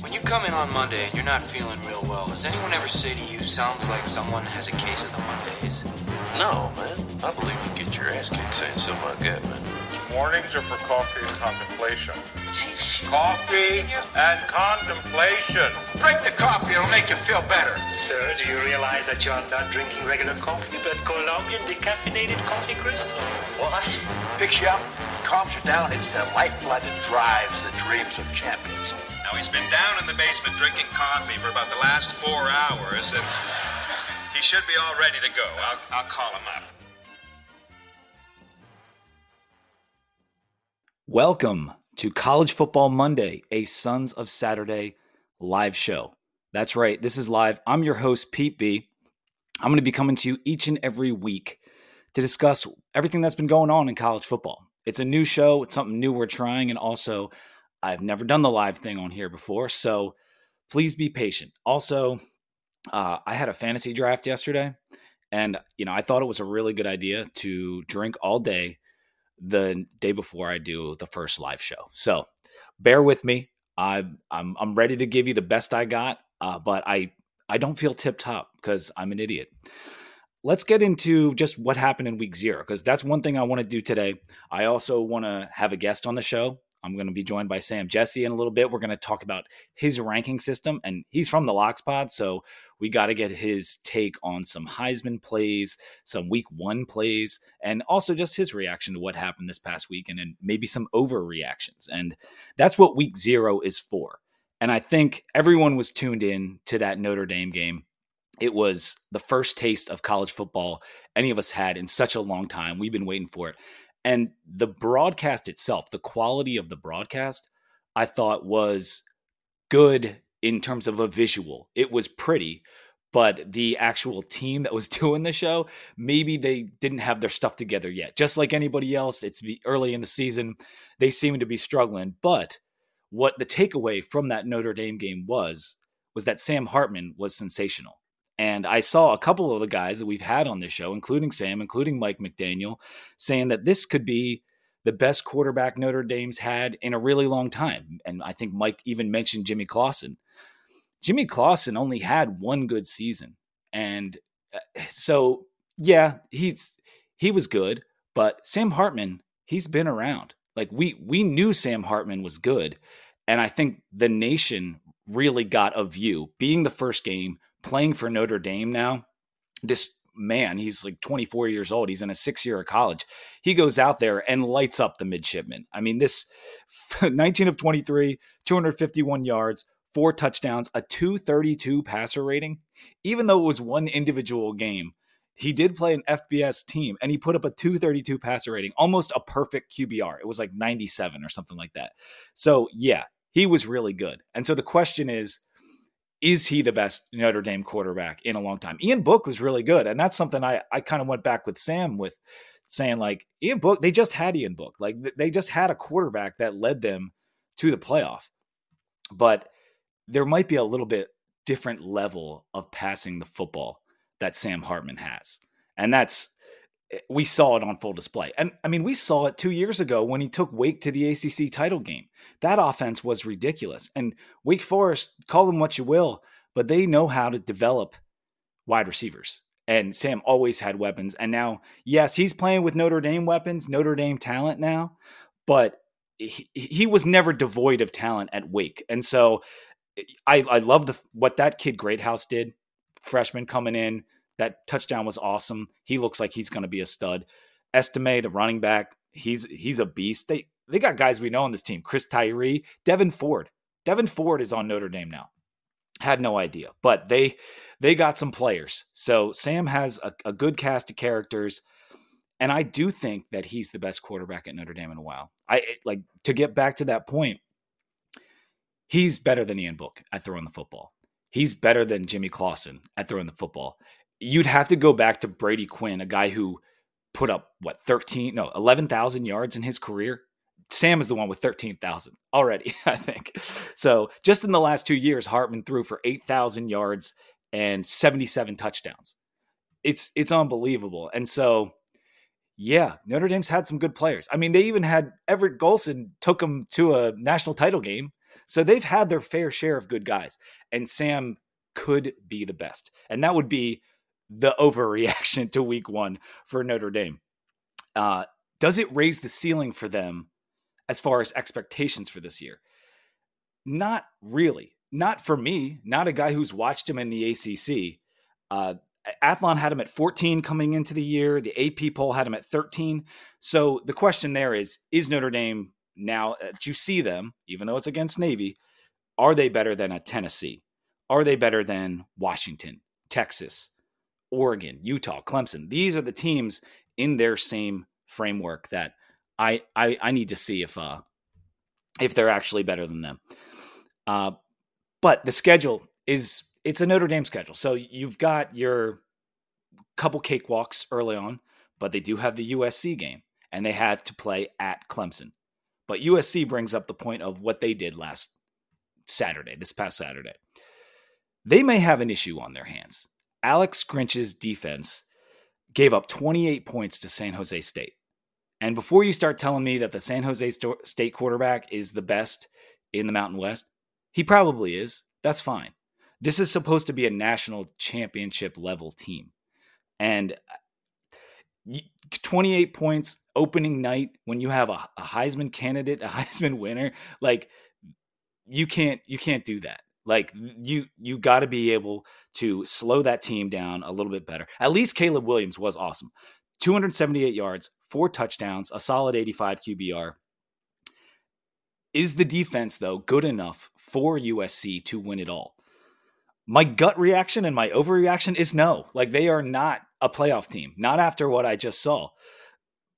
When you come in on Monday and you're not feeling real well, does anyone ever say to you, sounds like someone has a case of the Mondays? No, man. I believe you get your ass kicked saying something like that, man. Mornings are for coffee and contemplation. Coffee and contemplation. Drink the coffee, it'll make you feel better. Sir, do you realize that you're not drinking regular coffee, but Colombian decaffeinated coffee crystals? What? Picks you up, calms you down. It's the lifeblood that drives the dreams of champions. Now, he's been down in the basement drinking coffee for about the last four hours, and he should be all ready to go. I'll, I'll call him up. Welcome to College Football Monday, a Sons of Saturday live show. That's right, this is live. I'm your host, Pete B. I'm going to be coming to you each and every week to discuss everything that's been going on in college football. It's a new show, it's something new we're trying, and also, I've never done the live thing on here before, so please be patient. Also, uh, I had a fantasy draft yesterday, and you know I thought it was a really good idea to drink all day the day before I do the first live show. So bear with me. I'm I'm I'm ready to give you the best I got, uh, but I I don't feel tip top because I'm an idiot. Let's get into just what happened in week zero because that's one thing I want to do today. I also want to have a guest on the show. I'm going to be joined by Sam Jessee in a little bit. We're going to talk about his ranking system, and he's from the Locks Pod, so we got to get his take on some Heisman plays, some Week One plays, and also just his reaction to what happened this past week, and then maybe some overreactions. And that's what Week Zero is for. And I think everyone was tuned in to that Notre Dame game. It was the first taste of college football any of us had in such a long time. We've been waiting for it. And the broadcast itself, the quality of the broadcast, I thought was good in terms of a visual. It was pretty, but the actual team that was doing the show, maybe they didn't have their stuff together yet. Just like anybody else, it's early in the season. They seem to be struggling. But what the takeaway from that Notre Dame game was, was that Sam Hartman was sensational. And I saw a couple of the guys that we've had on this show, including Sam, including Mike McDaniel, saying that this could be the best quarterback Notre Dame's had in a really long time. And I think Mike even mentioned Jimmy Clausen. Jimmy Clausen only had one good season. And uh, so, yeah, he's he was good, but Sam Hartman, he's been around. Like we we knew Sam Hartman was good, and I think the nation really got a view. Being the first game, playing for Notre Dame now, this man, he's like 24 years old. He's in a six year of college. He goes out there and lights up the midshipmen. I mean, this 19 of 23, 251 yards, four touchdowns, a 232 passer rating. Even though it was one individual game, he did play an FBS team and he put up a 232 passer rating, almost a perfect QBR. It was like 97 or something like that. So, yeah, he was really good. And so the question is, is he the best Notre Dame quarterback in a long time? Ian Book was really good, and that's something I I kind of went back with Sam with saying like Ian Book. They just had Ian Book, like they just had a quarterback that led them to the playoff, but there might be a little bit different level of passing the football that Sam Hartman has, and that's we saw it on full display. And I mean, we saw it two years ago when he took Wake to the ACC title game. That offense was ridiculous. And Wake Forest, call them what you will, but they know how to develop wide receivers. And Sam always had weapons. And now, yes, he's playing with Notre Dame weapons, Notre Dame talent now, but he, he was never devoid of talent at Wake. And so I, I love the, what that kid Greathouse did, freshman coming in, that touchdown was awesome. He looks like he's going to be a stud. Estime, the running back, he's he's a beast. They they got guys we know on this team. Chris Tyree, Devyn Ford. Devyn Ford is on Notre Dame now. Had no idea, but they they got some players. So Sam has a, a good cast of characters, and I do think that he's the best quarterback at Notre Dame in a while. I like to get back to that point. He's better than Ian Book at throwing the football. He's better than Jimmy Clausen at throwing the football you'd have to go back to Brady Quinn, a guy who put up what 13 no 11,000 yards in his career. Sam is the one with 13,000 already, I think. So, just in the last 2 years Hartman threw for 8,000 yards and 77 touchdowns. It's it's unbelievable. And so yeah, Notre Dame's had some good players. I mean, they even had Everett Golson took them to a national title game. So they've had their fair share of good guys, and Sam could be the best. And that would be the overreaction to week one for Notre Dame. Uh, does it raise the ceiling for them as far as expectations for this year? Not really. Not for me, not a guy who's watched him in the ACC. Uh, Athlon had him at 14 coming into the year. The AP poll had him at 13. So the question there is Is Notre Dame now that you see them, even though it's against Navy, are they better than a Tennessee? Are they better than Washington, Texas, Oregon, Utah, Clemson? These are the teams in their same framework that I I, I need to see if uh if they're actually better than them. Uh, but the schedule is it's a Notre Dame schedule. So you've got your couple cakewalks early on, but they do have the USC game and they have to play at Clemson. But USC brings up the point of what they did last Saturday, this past Saturday. They may have an issue on their hands. Alex Grinch's defense gave up 28 points to San Jose State. And before you start telling me that the San Jose State quarterback is the best in the Mountain West, he probably is. That's fine. This is supposed to be a national championship level team. And uh, 28 points opening night when you have a, a Heisman candidate, a Heisman winner, like you can't you can't do that. Like you you got to be able to slow that team down a little bit better. At least Caleb Williams was awesome. 278 yards, four touchdowns, a solid 85 QBR. Is the defense though good enough for USC to win it all? My gut reaction and my overreaction is no. Like they are not a playoff team, not after what I just saw.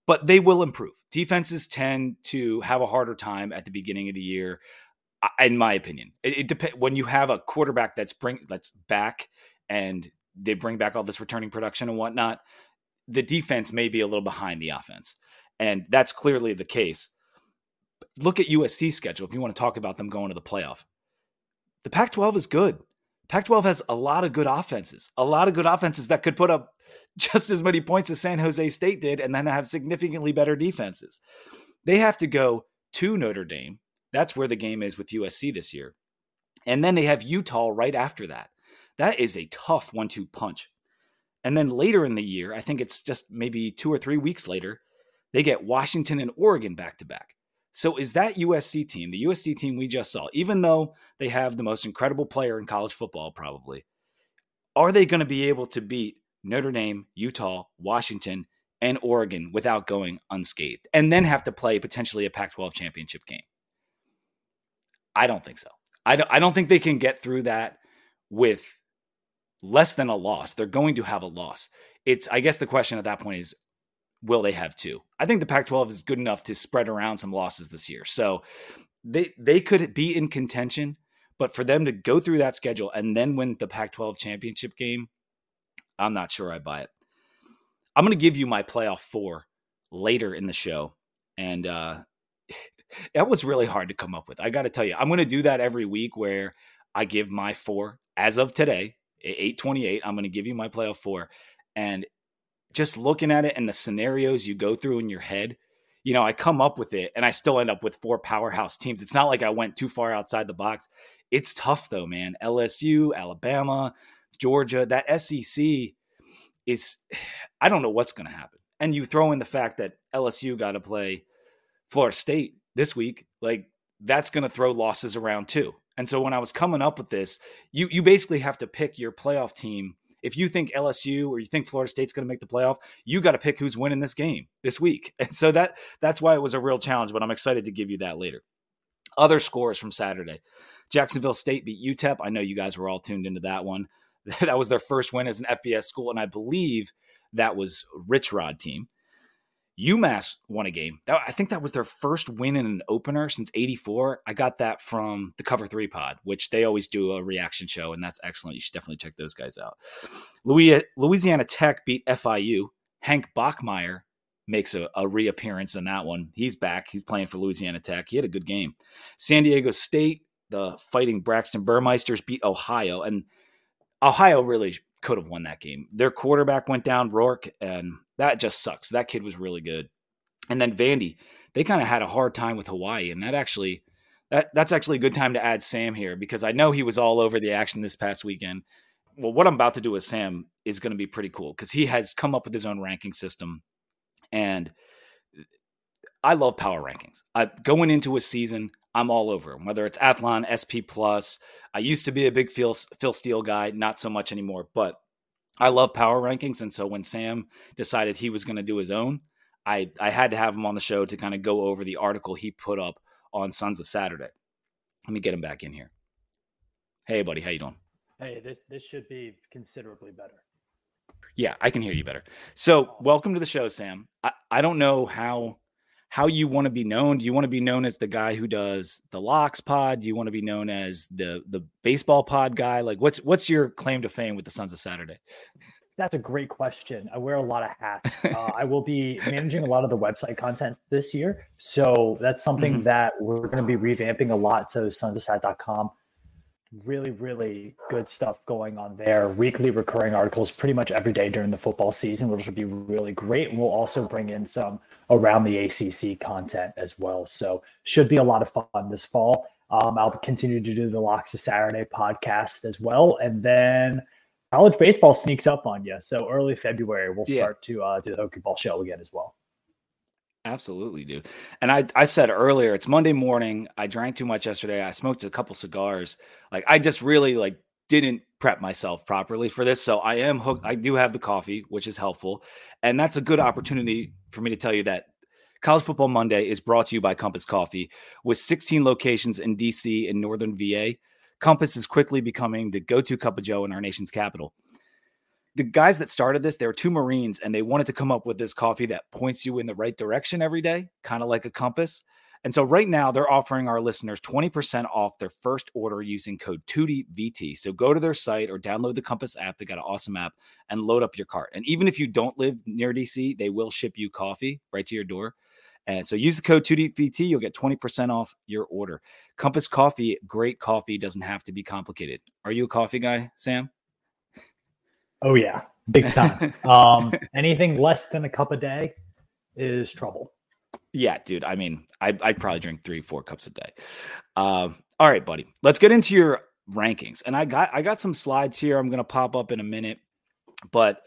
But they will improve. Defenses tend to have a harder time at the beginning of the year in my opinion. It, it depends when you have a quarterback that's bring that's back and they bring back all this returning production and whatnot. The defense may be a little behind the offense, and that's clearly the case. Look at USC's schedule if you want to talk about them going to the playoff. The Pac-12 is good. Pac-12 has a lot of good offenses, a lot of good offenses that could put up just as many points as San Jose State did, and then have significantly better defenses. They have to go to Notre Dame, that's where the game is with USC this year. And then they have Utah right after that. That is a tough one two punch. And then later in the year, I think it's just maybe two or three weeks later, they get Washington and Oregon back to back. So is that USC team, the USC team we just saw, even though they have the most incredible player in college football, probably, are they going to be able to beat Notre Dame, Utah, Washington, and Oregon without going unscathed and then have to play potentially a Pac 12 championship game? I don't think so. I don't, I don't think they can get through that with less than a loss. They're going to have a loss. It's I guess the question at that point is will they have two? I think the Pac-12 is good enough to spread around some losses this year. So they they could be in contention, but for them to go through that schedule and then win the Pac-12 championship game, I'm not sure I buy it. I'm going to give you my playoff 4 later in the show and uh that was really hard to come up with. I got to tell you, I'm going to do that every week where I give my four as of today, 828. I'm going to give you my playoff four. And just looking at it and the scenarios you go through in your head, you know, I come up with it and I still end up with four powerhouse teams. It's not like I went too far outside the box. It's tough though, man. LSU, Alabama, Georgia, that SEC is, I don't know what's going to happen. And you throw in the fact that LSU got to play Florida State this week, like that's going to throw losses around too. And so when I was coming up with this, you you basically have to pick your playoff team. If you think LSU or you think Florida State's going to make the playoff, you got to pick who's winning this game this week. And so that that's why it was a real challenge, but I'm excited to give you that later. Other scores from Saturday. Jacksonville State beat UTEP. I know you guys were all tuned into that one. that was their first win as an FBS school and I believe that was Rich Rod team. UMass won a game. I think that was their first win in an opener since 84. I got that from the Cover 3 pod, which they always do a reaction show, and that's excellent. You should definitely check those guys out. Louisiana Tech beat FIU. Hank Bachmeier makes a, a reappearance in that one. He's back. He's playing for Louisiana Tech. He had a good game. San Diego State, the fighting Braxton Burmeisters, beat Ohio. And Ohio really could have won that game. Their quarterback went down, Rourke, and that just sucks. That kid was really good. And then Vandy, they kind of had a hard time with Hawaii, and that actually that that's actually a good time to add Sam here because I know he was all over the action this past weekend. Well, what I'm about to do with Sam is going to be pretty cool because he has come up with his own ranking system, and I love power rankings. I, going into a season, I'm all over them. Whether it's Athlon, SP Plus, I used to be a big Phil Phil Steele guy, not so much anymore. But I love power rankings, and so when Sam decided he was going to do his own, I I had to have him on the show to kind of go over the article he put up on Sons of Saturday. Let me get him back in here. Hey, buddy, how you doing? Hey, this this should be considerably better. Yeah, I can hear you better. So, welcome to the show, Sam. I, I don't know how how you want to be known. Do you want to be known as the guy who does the locks pod? Do you want to be known as the the baseball pod guy? Like, what's what's your claim to fame with the Sons of Saturday? That's a great question. I wear a lot of hats. Uh, I will be managing a lot of the website content this year. So that's something mm-hmm. that we're going to be revamping a lot. So sonsofsat.com, really, really good stuff going on there. Weekly recurring articles pretty much every day during the football season, which will be really great. And we'll also bring in some around the ACC content as well. So should be a lot of fun this fall. Um, I'll continue to do the Locks of Saturday podcast as well. And then college baseball sneaks up on you. So early February, we'll yeah. start to uh, do the Hokie Ball show again as well. Absolutely, dude. And I, I said earlier, it's Monday morning. I drank too much yesterday. I smoked a couple cigars. Like I just really like didn't prep myself properly for this. So I am hooked. I mm-hmm. do have the coffee, which is helpful. And that's a good opportunity for me to tell you that College Football Monday is brought to you by Compass Coffee with 16 locations in DC and Northern VA. Compass is quickly becoming the go to cup of Joe in our nation's capital. The guys that started this, they were two Marines, and they wanted to come up with this coffee that points you in the right direction every day, kind of like a compass. And so right now they're offering our listeners 20% off their first order using code 2DVT. So go to their site or download the Compass app. They got an awesome app and load up your cart. And even if you don't live near DC, they will ship you coffee right to your door. And so use the code 2DVT, you'll get 20% off your order. Compass Coffee, great coffee doesn't have to be complicated. Are you a coffee guy, Sam? Oh yeah, big time. um, anything less than a cup a day is trouble. Yeah, dude. I mean, I I probably drink three, four cups a day. Uh, all right, buddy. Let's get into your rankings. And I got I got some slides here. I'm gonna pop up in a minute, but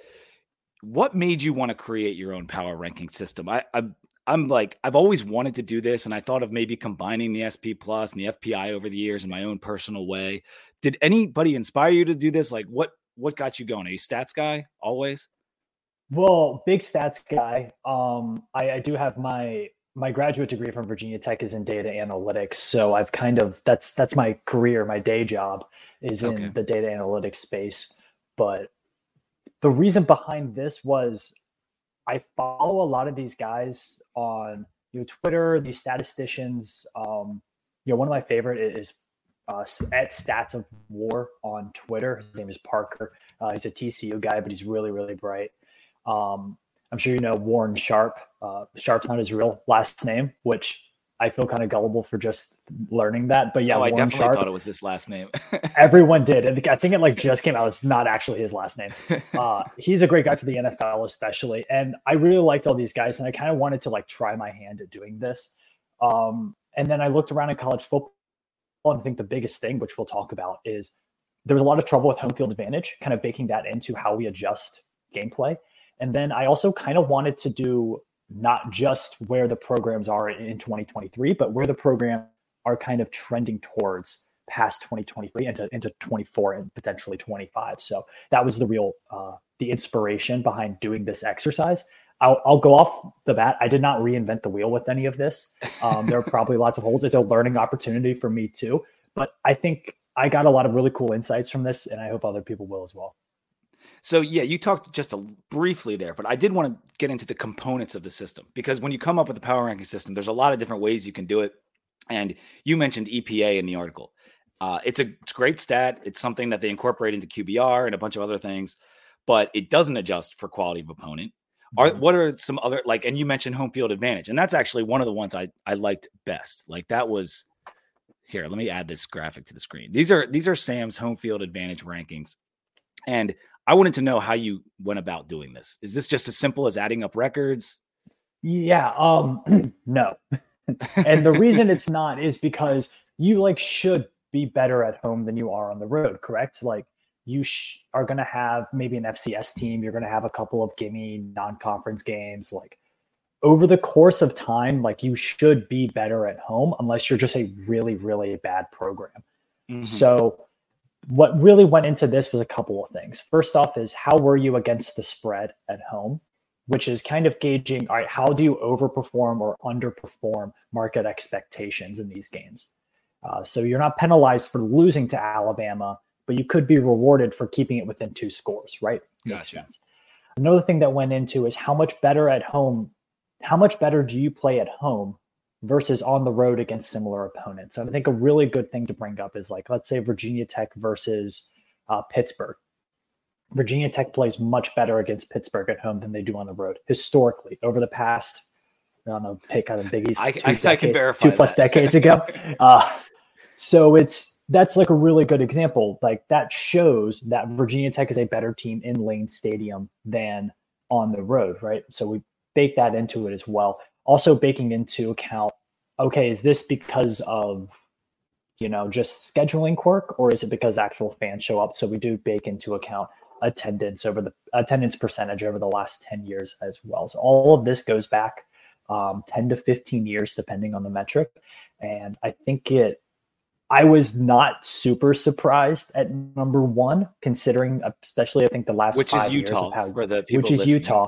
what made you want to create your own power ranking system? I, I I'm like, I've always wanted to do this, and I thought of maybe combining the SP Plus and the FPI over the years in my own personal way. Did anybody inspire you to do this? Like, what what got you going? Are you stats guy always? Well, big stats guy. Um, I, I do have my my graduate degree from Virginia Tech is in data analytics, so I've kind of that's that's my career, my day job is in the data analytics space. But the reason behind this was I follow a lot of these guys on you know Twitter, these statisticians. Um, you know, one of my favorite is uh, at Stats of War on Twitter. His name is Parker. Uh, he's a TCU guy, but he's really really bright. Um, I'm sure you know Warren Sharp. Uh, Sharp's not his real last name, which I feel kind of gullible for just learning that. But yeah, oh, Warren I definitely Sharp, thought it was his last name. everyone did. And I think it like just came out. It's not actually his last name. Uh, he's a great guy for the NFL, especially. And I really liked all these guys, and I kind of wanted to like try my hand at doing this. Um, and then I looked around at college football, and I think the biggest thing, which we'll talk about, is there was a lot of trouble with home field advantage, kind of baking that into how we adjust gameplay. And then I also kind of wanted to do not just where the programs are in 2023, but where the program are kind of trending towards past 2023 into, into 24 and potentially 25. So that was the real uh, the inspiration behind doing this exercise. I'll, I'll, go off the bat. I did not reinvent the wheel with any of this. Um, there are probably lots of holes. It's a learning opportunity for me too. But I think I got a lot of really cool insights from this, and I hope other people will as well. So yeah, you talked just a, briefly there, but I did want to get into the components of the system because when you come up with a power ranking system, there's a lot of different ways you can do it. And you mentioned EPA in the article. Uh, it's a it's great stat. It's something that they incorporate into QBR and a bunch of other things, but it doesn't adjust for quality of opponent. Are mm-hmm. what are some other like? And you mentioned home field advantage, and that's actually one of the ones I I liked best. Like that was here. Let me add this graphic to the screen. These are these are Sam's home field advantage rankings, and I wanted to know how you went about doing this. Is this just as simple as adding up records? Yeah, um no. and the reason it's not is because you like should be better at home than you are on the road, correct? Like you sh- are going to have maybe an FCS team. You're going to have a couple of gimme non-conference games. Like over the course of time, like you should be better at home unless you're just a really, really bad program. Mm-hmm. So what really went into this was a couple of things. First off, is how were you against the spread at home, which is kind of gauging, all right, how do you overperform or underperform market expectations in these games? Uh, so you're not penalized for losing to Alabama, but you could be rewarded for keeping it within two scores, right? Makes gotcha. sense. Another thing that went into is how much better at home, how much better do you play at home versus on the road against similar opponents. And I think a really good thing to bring up is like, let's say Virginia Tech versus uh, Pittsburgh. Virginia Tech plays much better against Pittsburgh at home than they do on the road historically over the past, I don't know, pick on the biggies. I, I, decades, I, can verify two plus decades ago. Uh, so it's that's like a really good example. Like that shows that Virginia Tech is a better team in Lane Stadium than on the road, right? So we bake that into it as well also baking into account okay is this because of you know just scheduling quirk or is it because actual fans show up so we do bake into account attendance over the attendance percentage over the last 10 years as well so all of this goes back um, 10 to 15 years depending on the metric and i think it i was not super surprised at number one considering especially i think the last which is utah how, for the which is listening. utah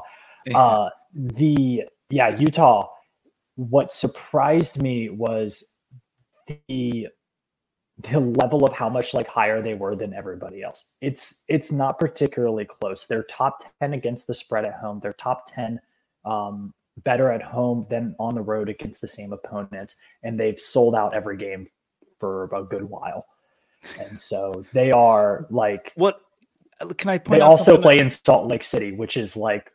uh, the yeah, Utah. What surprised me was the the level of how much like higher they were than everybody else. It's it's not particularly close. They're top 10 against the spread at home. They're top 10 um, better at home than on the road against the same opponents. And they've sold out every game for a good while. And so they are like what can I point they also play that... in Salt Lake City, which is like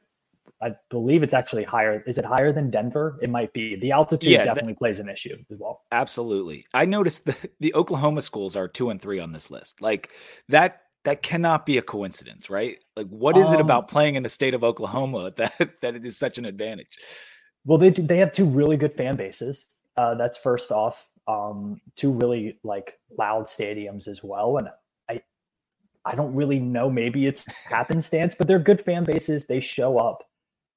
I believe it's actually higher. Is it higher than Denver? It might be. The altitude yeah, definitely that, plays an issue as well. Absolutely. I noticed the, the Oklahoma schools are two and three on this list. Like that that cannot be a coincidence, right? Like what is um, it about playing in the state of Oklahoma that that it is such an advantage? Well, they do, they have two really good fan bases. Uh, that's first off. Um, two really like loud stadiums as well, and I I don't really know. Maybe it's happenstance, but they're good fan bases. They show up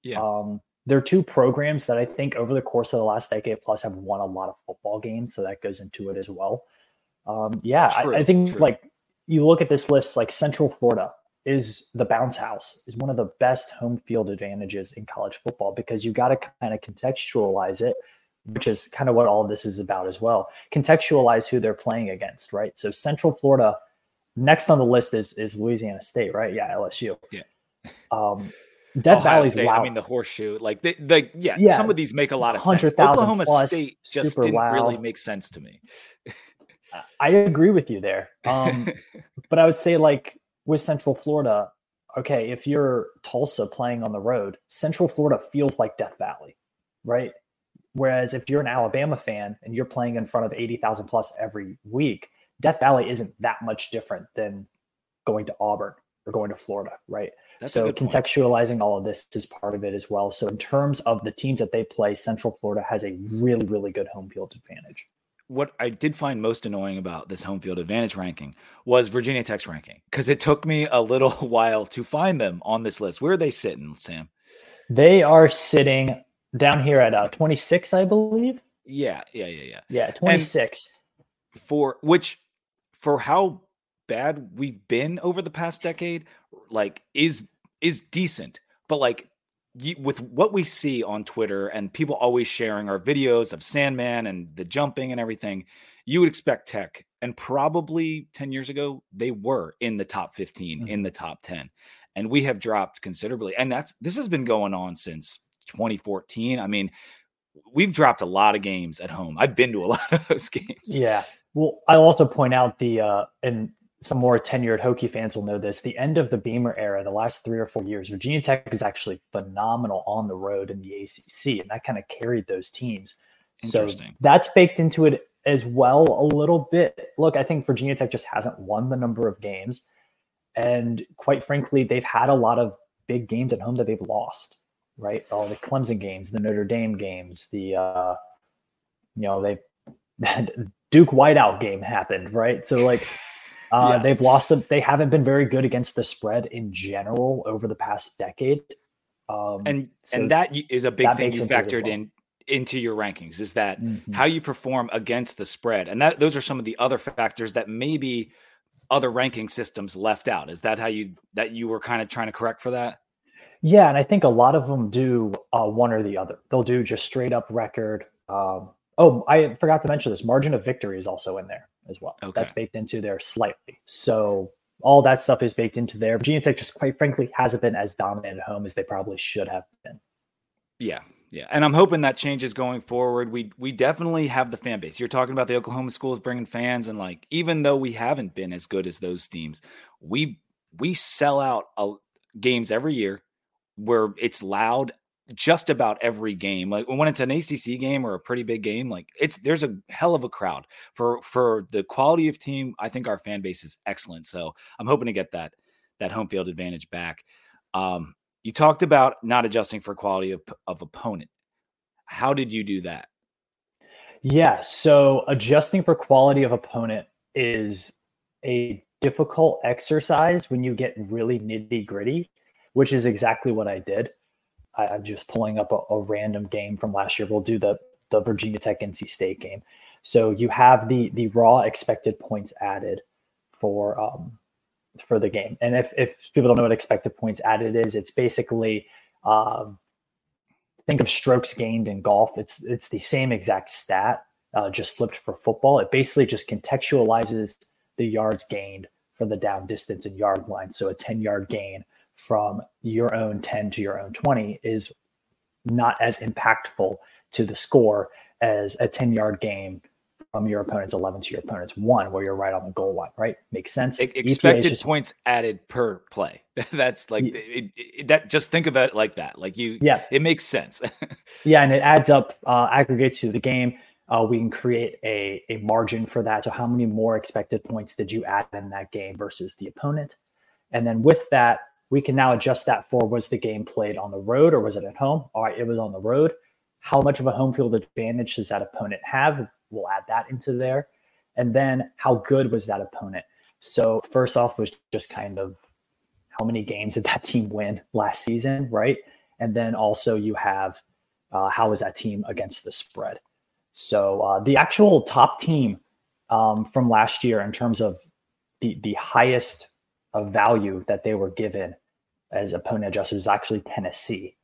yeah. Um, there are two programs that I think over the course of the last decade plus have won a lot of football games, so that goes into it as well. Um, yeah, true, I, I, think true. like you look at this list, like Central Florida is the bounce house is one of the best home field advantages in college football because you got to kind of contextualize it, which is kind of what all of this is about as well. Contextualize who they're playing against, right? So Central Florida, next on the list is is Louisiana State, right? Yeah, LSU. Yeah. Um, Death Ohio Valley's State, I mean, the horseshoe, like the, the yeah, yeah, some of these make a lot of sense. Oklahoma plus, State just didn't really make sense to me. I agree with you there. Um, but I would say, like with Central Florida, okay, if you're Tulsa playing on the road, Central Florida feels like Death Valley, right? Whereas if you're an Alabama fan and you're playing in front of 80,000 plus every week, Death Valley isn't that much different than going to Auburn or going to Florida, right? That's so contextualizing all of this is part of it as well. So in terms of the teams that they play, Central Florida has a really, really good home field advantage. What I did find most annoying about this home field advantage ranking was Virginia Tech's ranking because it took me a little while to find them on this list. Where are they sitting, Sam? They are sitting down here at uh, 26, I believe. Yeah, yeah, yeah, yeah. Yeah, 26. And for which, for how bad we've been over the past decade, like is is decent. But like you, with what we see on Twitter and people always sharing our videos of Sandman and the jumping and everything, you would expect Tech. And probably 10 years ago, they were in the top 15, mm-hmm. in the top 10. And we have dropped considerably. And that's this has been going on since 2014. I mean, we've dropped a lot of games at home. I've been to a lot of those games. Yeah. Well, I'll also point out the uh and some more tenured Hokie fans will know this. The end of the Beamer era, the last three or four years, Virginia Tech was actually phenomenal on the road in the ACC, and that kind of carried those teams. So that's baked into it as well a little bit. Look, I think Virginia Tech just hasn't won the number of games, and quite frankly, they've had a lot of big games at home that they've lost. Right, all the Clemson games, the Notre Dame games, the uh, you know they Duke whiteout game happened, right? So like uh, Yeah. they've lost some. They haven't been very good against the spread in general over the past decade. Um, and so and that is a big thing you into it as factored in into your rankings is that mhm. how you perform against the spread and that those are some of the other factors that maybe other ranking systems left out is that how you that you were kind of trying to correct for that Yeah, and I think a lot of them do uh, one or the other. They'll do just straight up record. Um, oh, I forgot to mention this. Margin of victory is also in there as well. Okay. That's baked into there slightly. So all that stuff is baked into there. Virginia Tech just quite frankly hasn't been as dominant at home as they probably should have been. yeah yeah and i'm hoping that changes going forward we we definitely have the fan base you're talking about the oklahoma schools bringing fans and like even though we haven't been as good as those teams we we sell out uh, games every year where it's loud just about every game like when it's an acc game or a pretty big game like it's there's a hell of a crowd. For for the quality of team i think our fan base is excellent so i'm hoping to get that that home field advantage back. Um you talked about not adjusting for quality of, of opponent. How did you do that? Yeah. So adjusting for quality of opponent is a difficult exercise when you get really nitty gritty, which is exactly what I did. I, I'm just pulling up a, a random game from last year. We'll do the the Virginia Tech NC State game. So you have the the raw expected points added for um for the game. And if if people don't know what expected points added is, it's basically um think of strokes gained in golf. It's it's the same exact stat, uh, just flipped for football. It basically just contextualizes the yards gained for the down distance and yard line. So a 10 yard gain from your own 10 to your own 20 is not as impactful to the score as a 10 yard game from your opponent's 11 to your opponent's one, where you're right on the goal line, right? Makes sense. E- expected just- points added per play that's like it, it- that just think of it like that like you Yeah. it makes sense Yeah, and it adds up, uh, aggregates to the game. Uh, we can create a, a margin for that. So, how many more expected points did you add in that game versus the opponent? And then with that, we can now adjust that for was the game played on the road or was it at home? All right, it was on the road. How much of a home field advantage does that opponent have? We'll add that into there. And then, how good was that opponent? So, first off, was just kind of how many games did that team win last season, right? And then also, you have uh, was that team against the spread? So uh, the actual top team um, from last year in terms of the the highest of value that they were given as opponent adjusters is actually Tennessee,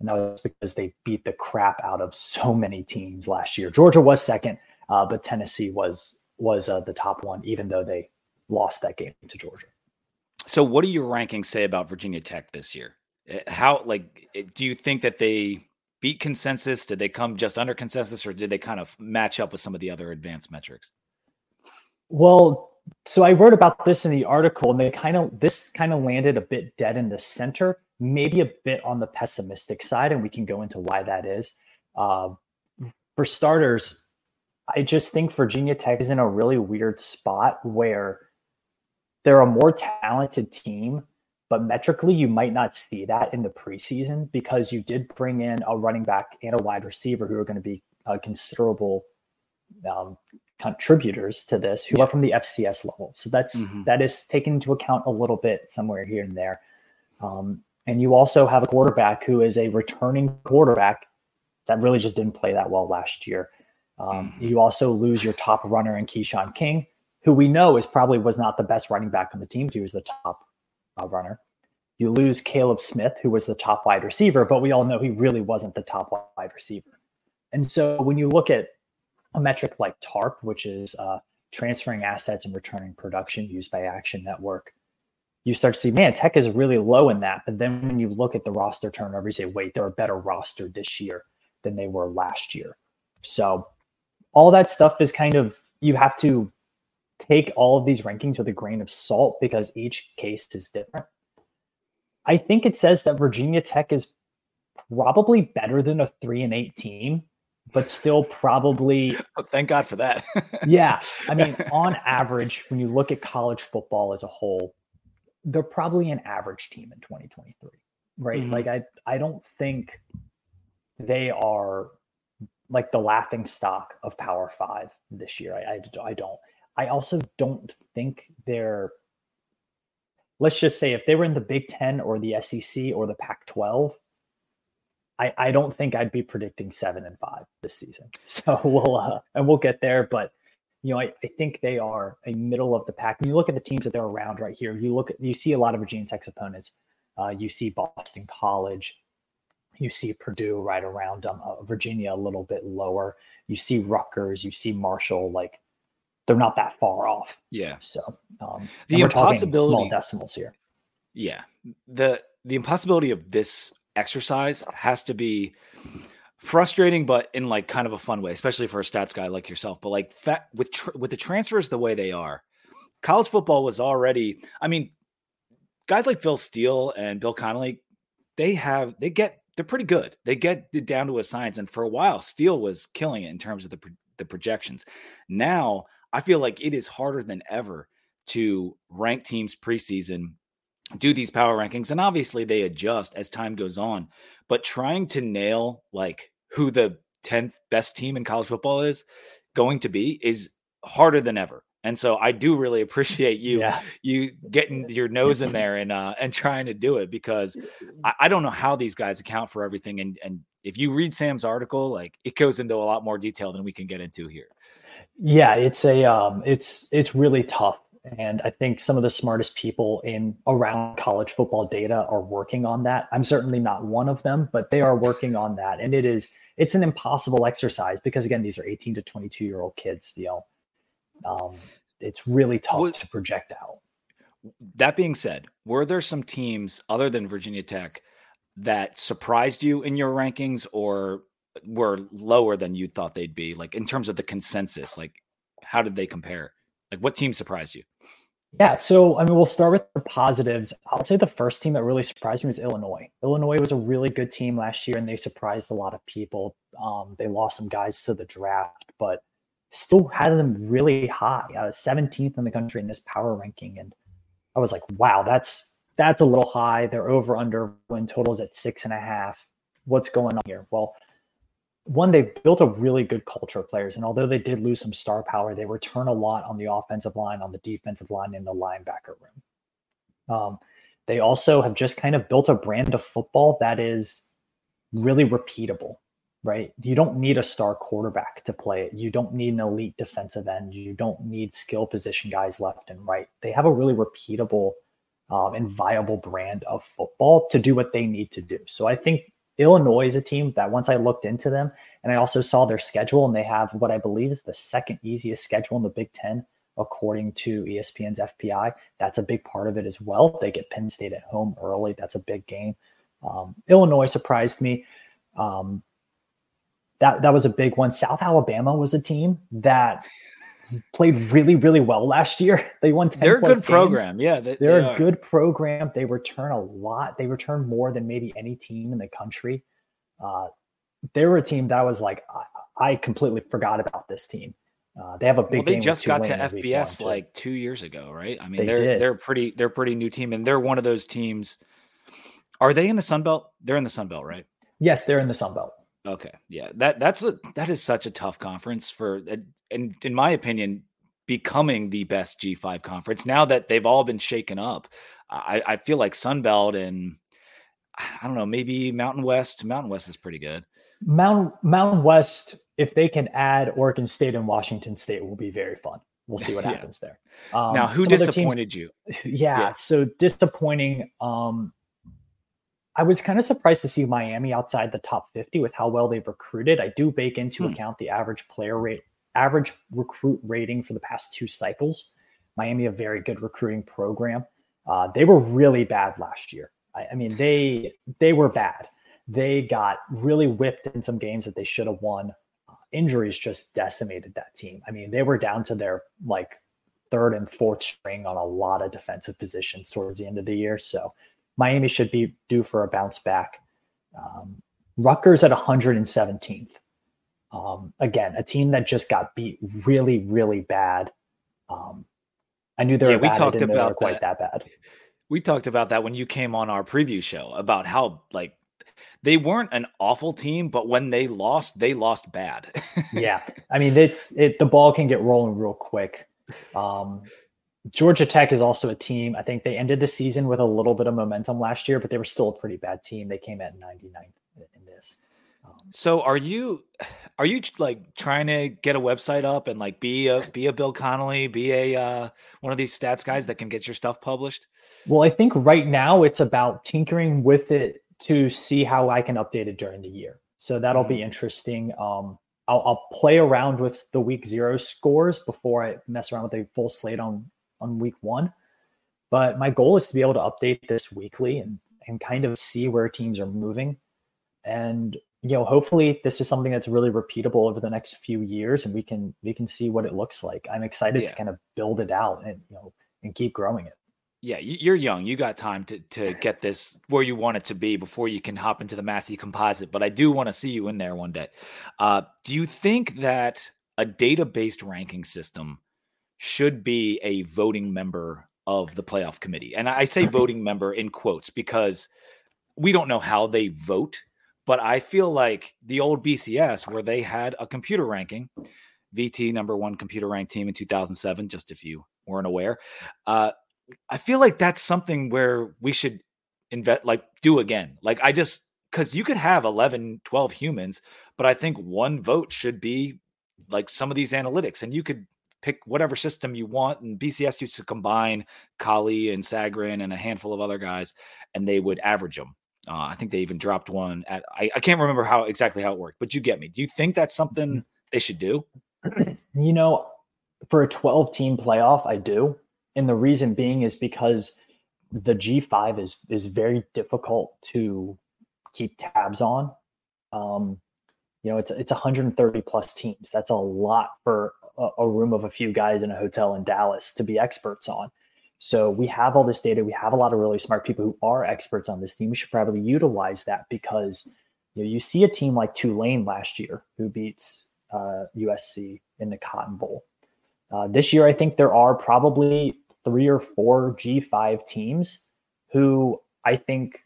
and that was because they beat the crap out of so many teams last year. Georgia was second, uh, but Tennessee was was uh, the top one, even though they lost that game to Georgia. so what do your rankings say about virginia tech this year Eh, how like eh, do you think that they beat consensus did they come just under consensus or did they kind of match up with some of the other advanced metrics Well, so I wrote about this in the article, and they kind of this kind of landed a bit dead in the center, maybe a bit on the pessimistic side, and we can go into why that is. Uh, for starters, I just think Virginia Tech is in a really weird spot where they're a more talented team, but metrically you might not see that in the preseason because you did bring in a running back and a wide receiver who are going to be a considerable um, contributors to this who are from the FCS level. So that's Mhm. that is taken into account a little bit somewhere here and there. Um, and you also have a quarterback who is a returning quarterback that really just didn't play that well last year. Um, Mhm. You also lose your top runner in Keshawn King, who we know is probably was not the best running back on the team. He was the top uh, runner. You lose Kaleb Smith, who was the top wide receiver, but we all know he really wasn't the top wide receiver. And so when you look at a metric like TARP, which is uh, transferring assets and returning production used by Action Network, you start to see, man, Tech is really low in that. But then when you look at the roster turnover, you say, wait, they're a better roster this year than they were last year. So all that stuff is kind of, you have to take all of these rankings with a grain of salt because each case is different. I think it says that Virginia Tech is probably better than a three and eight team, but still probably oh, thank god for that yeah. I mean, on average, when you look at college football as a whole, they're probably an average team in 2023, right? Mhm. Like I I don't think they are like the laughing stock of Power Five this year. I, I, I don't. I also don't think they're. Let's just say if they were in the Big Ten or the SEC or the Pac 12, I, I don't think I'd be predicting seven and five this season. So we'll uh, and we'll get there, but you know I, I think they are a middle of the pack. When you look at the teams that they're around right here, you look at you see a lot of Virginia Tech's opponents. Uh, you see Boston College, you see Purdue right around them, uh, Virginia a little bit lower. You see Rutgers, you see Marshall, like they're not that far off. Yeah. So um, the impossibility small decimals here. Yeah. The the impossibility of this exercise has to be frustrating, but in like kind of a fun way, especially for a stats guy like yourself. But like with tr- with the transfers the way they are, college football was already. I mean, guys like Phil Steele and Bill Connelly, they have they get they're pretty good. They get it down to a science, and for a while, Steele was killing it in terms of the the projections. Now I feel like it is harder than ever to rank teams preseason do these power rankings and obviously they adjust as time goes on but trying to nail like who the 10th best team in college football is going to be is harder than ever. And so i do really appreciate you yeah. you getting your nose in there and uh and trying to do it because I, I don't know how these guys account for everything and and if you read sam's article like it goes into a lot more detail than we can get into here. Yeah it's a um it's it's really tough and I think some of the smartest people in around college football data are working on that. I'm certainly not one of them, but they are working on that. And it is it's an impossible exercise because again, these are 18 to 22 year old kids, you know. Um, it's really tough well, to project out. That being said, were there some teams other than Virginia Tech that surprised you in your rankings or were lower than you thought they'd be? Like in terms of the consensus, like how did they compare? Like what team surprised you? Yeah, so I mean, we'll start with the positives. I'll say the first team that really surprised me was Illinois. Illinois was a really good team last year, and they surprised a lot of people. Um, they lost some guys to the draft, but still had them really high, uh, 17th in the country in this power ranking. And I was like, wow, that's that's a little high. They're over under win totals at six and a half. What's going on here? Well, one, they built a really good culture of players. And although they did lose some star power, they return a lot on the offensive line, on the defensive line, in the linebacker room. Um, they also have just kind of built a brand of football that is really repeatable, right? You don't need a star quarterback to play it. You don't need an elite defensive end. You don't need skill position guys left and right. They have a really repeatable um, and viable brand of football to do what they need to do. So I think Illinois is a team that once I looked into them and I also saw their schedule, and they have what I believe is the second easiest schedule in the Big Ten, according to ESPN's FPI. That's a big part of it as well. They get Penn State at home early. That's a big game. Um, Illinois surprised me. Um, that that was a big one. South Alabama was a team that played really, really well last year. They won 10 They're a good games. program. Yeah. They, They're they a good program. They return a lot. They return more than maybe any team in the country. Uh, they were a team that was like, I, I completely forgot about this team. Uh, they have a big. Well, they just got to FBS like two years ago, right? I mean, they are did. they're pretty they're pretty new team, and they're one of those teams. Are they in the Sun Belt? They're in the Sun Belt, right? Yes, they're in the Sun Belt. Okay, yeah that that's a that is such a tough conference for, and in my opinion, becoming the best G5 conference now that they've all been shaken up. I, I feel like Sunbelt and I don't know, maybe Mountain West. Mountain West is pretty good. Mountain Mountain West, if they can add Oregon State and Washington State, will be very fun. We'll see what yeah. happens there. Um, now, who disappointed teams, you? Yeah, yeah, so disappointing. Um, I was kind of surprised to see Miami outside the top 50 with how well they've recruited. I do bake into hmm. account the average player rate average recruit rating for the past two cycles. Miami, a very good recruiting program. Uh, they were really bad last year. I, I, mean, they they were bad. They got really whipped in some games that they should have won. Uh, injuries just decimated that team. I mean, they were down to their like third and fourth string on a lot of defensive positions towards the end of the year. So Miami should be due for a bounce back. Um, Rutgers at 117th. Um, again, a team that just got beat really, really bad. Um, I knew they were yeah, we talked about quite that. that bad. We talked about that when you came on our preview show about how like they weren't an awful team, but when they lost, they lost bad. yeah, I mean, it's it. The ball can get rolling real quick. Um, Georgia Tech is also a team. I think they ended the season with a little bit of momentum last year, but they were still a pretty bad team. They came at 99 in this. Um, so are you are you like trying to get a website up and like be a be a Bill Connelly, be a uh, one of these stats guys that can get your stuff published? Well, I think right now it's about tinkering with it to see how I can update it during the year. So that'll be mm-hmm. interesting. Um, I'll, I'll play around with the week zero scores before I mess around with a full slate on on week one. But my goal is to be able to update this weekly and and kind of see where teams are moving. And you know, hopefully this is something that's really repeatable over the next few years and we can we can see what it looks like. I'm excited yeah. to kind of build it out and you know and keep growing it. Yeah, you're young. You got time to to get this where you want it to be before you can hop into the Massey composite. But I do want to see you in there one day. Uh, do you think that a data-based ranking system should be a voting member of the playoff committee. And I say voting member in quotes because we don't know how they vote, but I feel like the old BCS where they had a computer ranking, VT number one computer ranked team in 2007, just if you weren't aware. Uh, I feel like that's something where we should invest, like do again. Like I just, because you could have 11, 12 humans, but I think one vote should be like some of these analytics and you could pick whatever system you want. And BCS used to combine Colley and Sagarin and a handful of other guys, and they would average them. Uh, I think they even dropped one at. I, I can't remember how exactly how it worked, but you get me. Do you think that's something mm-hmm. they should do? You know, for a 12 team playoff, I do. And the reason being is because the G5 is is very difficult to keep tabs on. Um, you know, it's it's 130 plus teams. That's a lot for a, a room of a few guys in a hotel in Dallas to be experts on. So we have all this data. We have a lot of really smart people who are experts on this team. We should probably utilize that because you know you see a team like Tulane last year who beats uh, USC in the Cotton Bowl. Uh, this year, I think there are probably three or four G5 teams who I think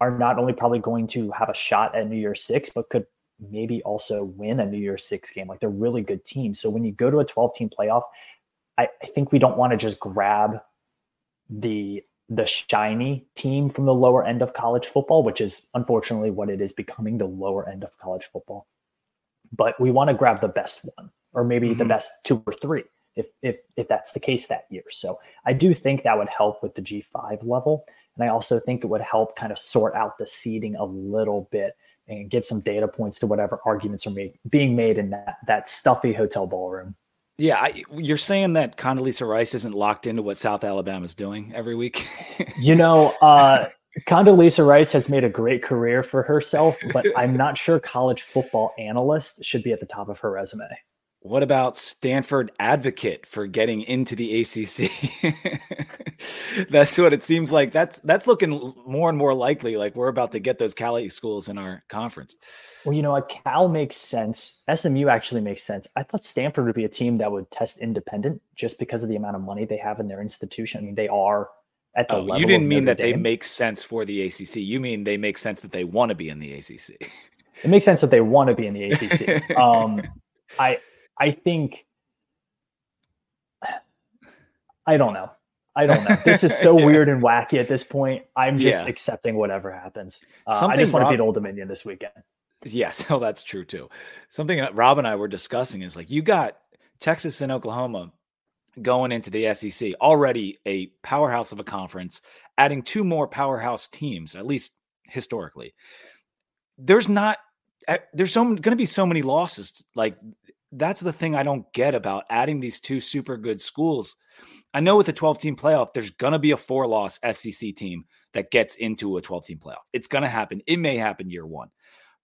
are not only probably going to have a shot at New Year's Six, but could maybe also win a New Year's Six game. Like they're really good teams. So when you go to a 12 team playoff, I, I think we don't want to just grab the the shiny team from the lower end of college football, which is unfortunately what it is becoming the lower end of college football. But we want to grab the best one, or maybe mm-hmm. the best two or three, if if if that's the case that year. So I do think that would help with the G5 level. And I also think it would help kind of sort out the seeding a little bit and give some data points to whatever arguments are made, being made in that that stuffy hotel ballroom. Yeah, I, you're saying that Condoleezza Rice isn't locked into what South Alabama's doing every week. you know, uh, Condoleezza Rice has made a great career for herself, but I'm not sure college football analyst should be at the top of her resume. What about Stanford advocate for getting into the ACC? that's what it seems like. That's that's looking more and more likely. Like we're about to get those Cali schools in our conference. Well, you know what? Cal makes sense. SMU actually makes sense. I thought Stanford would be a team that would test independent just because of the amount of money they have in their institution. I mean, they are at the oh, level. You didn't mean that Dame. they make sense for the ACC. You mean they make sense that they want to be in the ACC. it makes sense that they want to be in the ACC. um, I I think I don't know. I don't know. This is so weird and wacky at this point. I'm just yeah. accepting whatever happens. Uh, I just want to be beat Old Dominion this weekend. Yes, well, that's true too. Something that Rob and I were discussing is like you got Texas and Oklahoma going into the SEC, already a powerhouse of a conference, adding two more powerhouse teams, at least historically. There's not eh, there's so going to be so many losses. Like that's the thing I don't get about adding these two super good schools. I know with a 12 team playoff, there's going to be a four loss SEC team that gets into a 12 team playoff. It's going to happen. It may happen year one.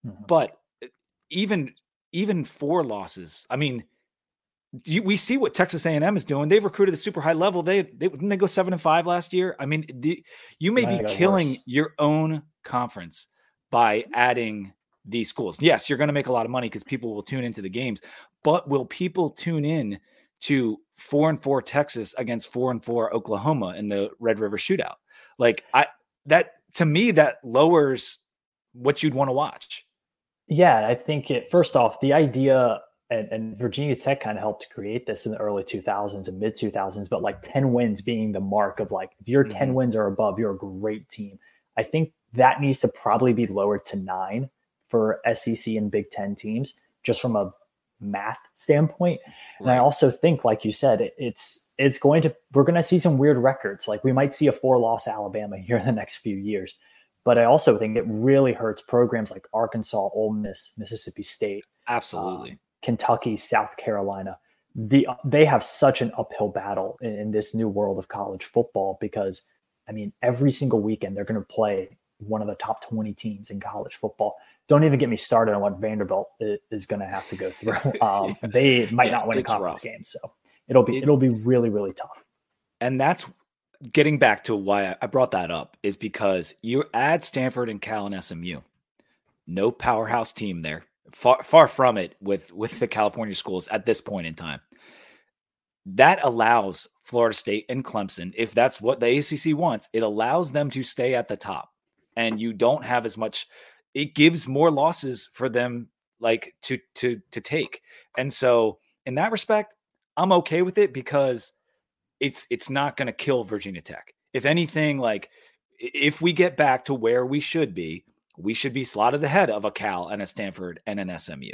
Mm-hmm. But uh, even even four losses, I mean, you, we see what Texas A&M is doing. They've recruited a super high level. They, they didn't they go seven and five last year. I mean, the, you may be killing worse. your own conference by adding these schools. Yes, you're going to make a lot of money because people will tune into the games, but will people tune in to four and four Texas against four and four Oklahoma in the Red River shootout? Like I that to me that lowers what you'd want to watch. Yeah, I think it. First off, the idea and, and Virginia Tech kind of helped create this in the early 2000s and mid 2000s, but like 10 wins being the mark of like, if you're mm-hmm. 10 wins or above, you're a great team. I think that needs to probably be lowered to nine for SEC and Big Ten teams, just from a math standpoint. And I also think, like you said, it, it's it's going to we're going to see some weird records. Like we might see a four loss Alabama here in the next few years. But I also think it really hurts programs like Arkansas, Ole Miss, Mississippi State, absolutely, um, Kentucky, South Carolina. The they have such an uphill battle in, in this new world of college football because I mean every single weekend they're going to play one of the top 20 teams in college football. Don't even get me started on what Vanderbilt is going to have to go through. Um, they might yeah, not win a conference rough. game, so it'll be it, will be really really tough. And that's getting back to why I brought that up is because you add Stanford and Cal and SMU, no powerhouse team there, far far from it with with the California schools at this point in time. That allows Florida State and Clemson, if that's what the ACC wants, it allows them to stay at the top, and you don't have as much. It gives more losses for them, like to to to take, and so in that respect, I'm okay with it because it's it's not going to kill Virginia Tech. If anything, like if we get back to where we should be, we should be slotted ahead of a Cal and a Stanford and an SMU.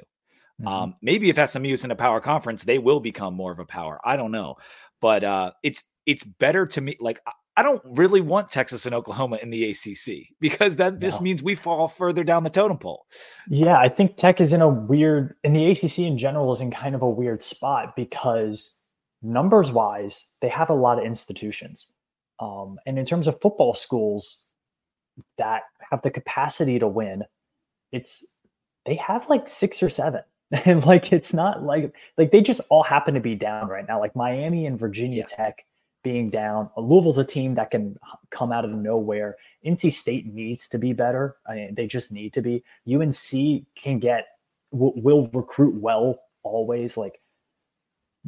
Mm-hmm. Um, maybe if SMU is in a power conference, they will become more of a power. I don't know, but uh, it's it's better to me. Like I don't really want Texas and Oklahoma in the ACC because that no. means we fall further down the totem pole. Yeah, I think Tech is in a weird, and the ACC in general is in kind of a weird spot because numbers wise, they have a lot of institutions. Um, and in terms of football schools that have the capacity to win, it's they have like six or seven. And like it's not like like they just all happen to be down right now. Like Miami and Virginia yeah. Tech being down. Louisville's a team that can come out of nowhere. NC State needs to be better. I mean, they just need to be. UNC can get will, will recruit well always. Like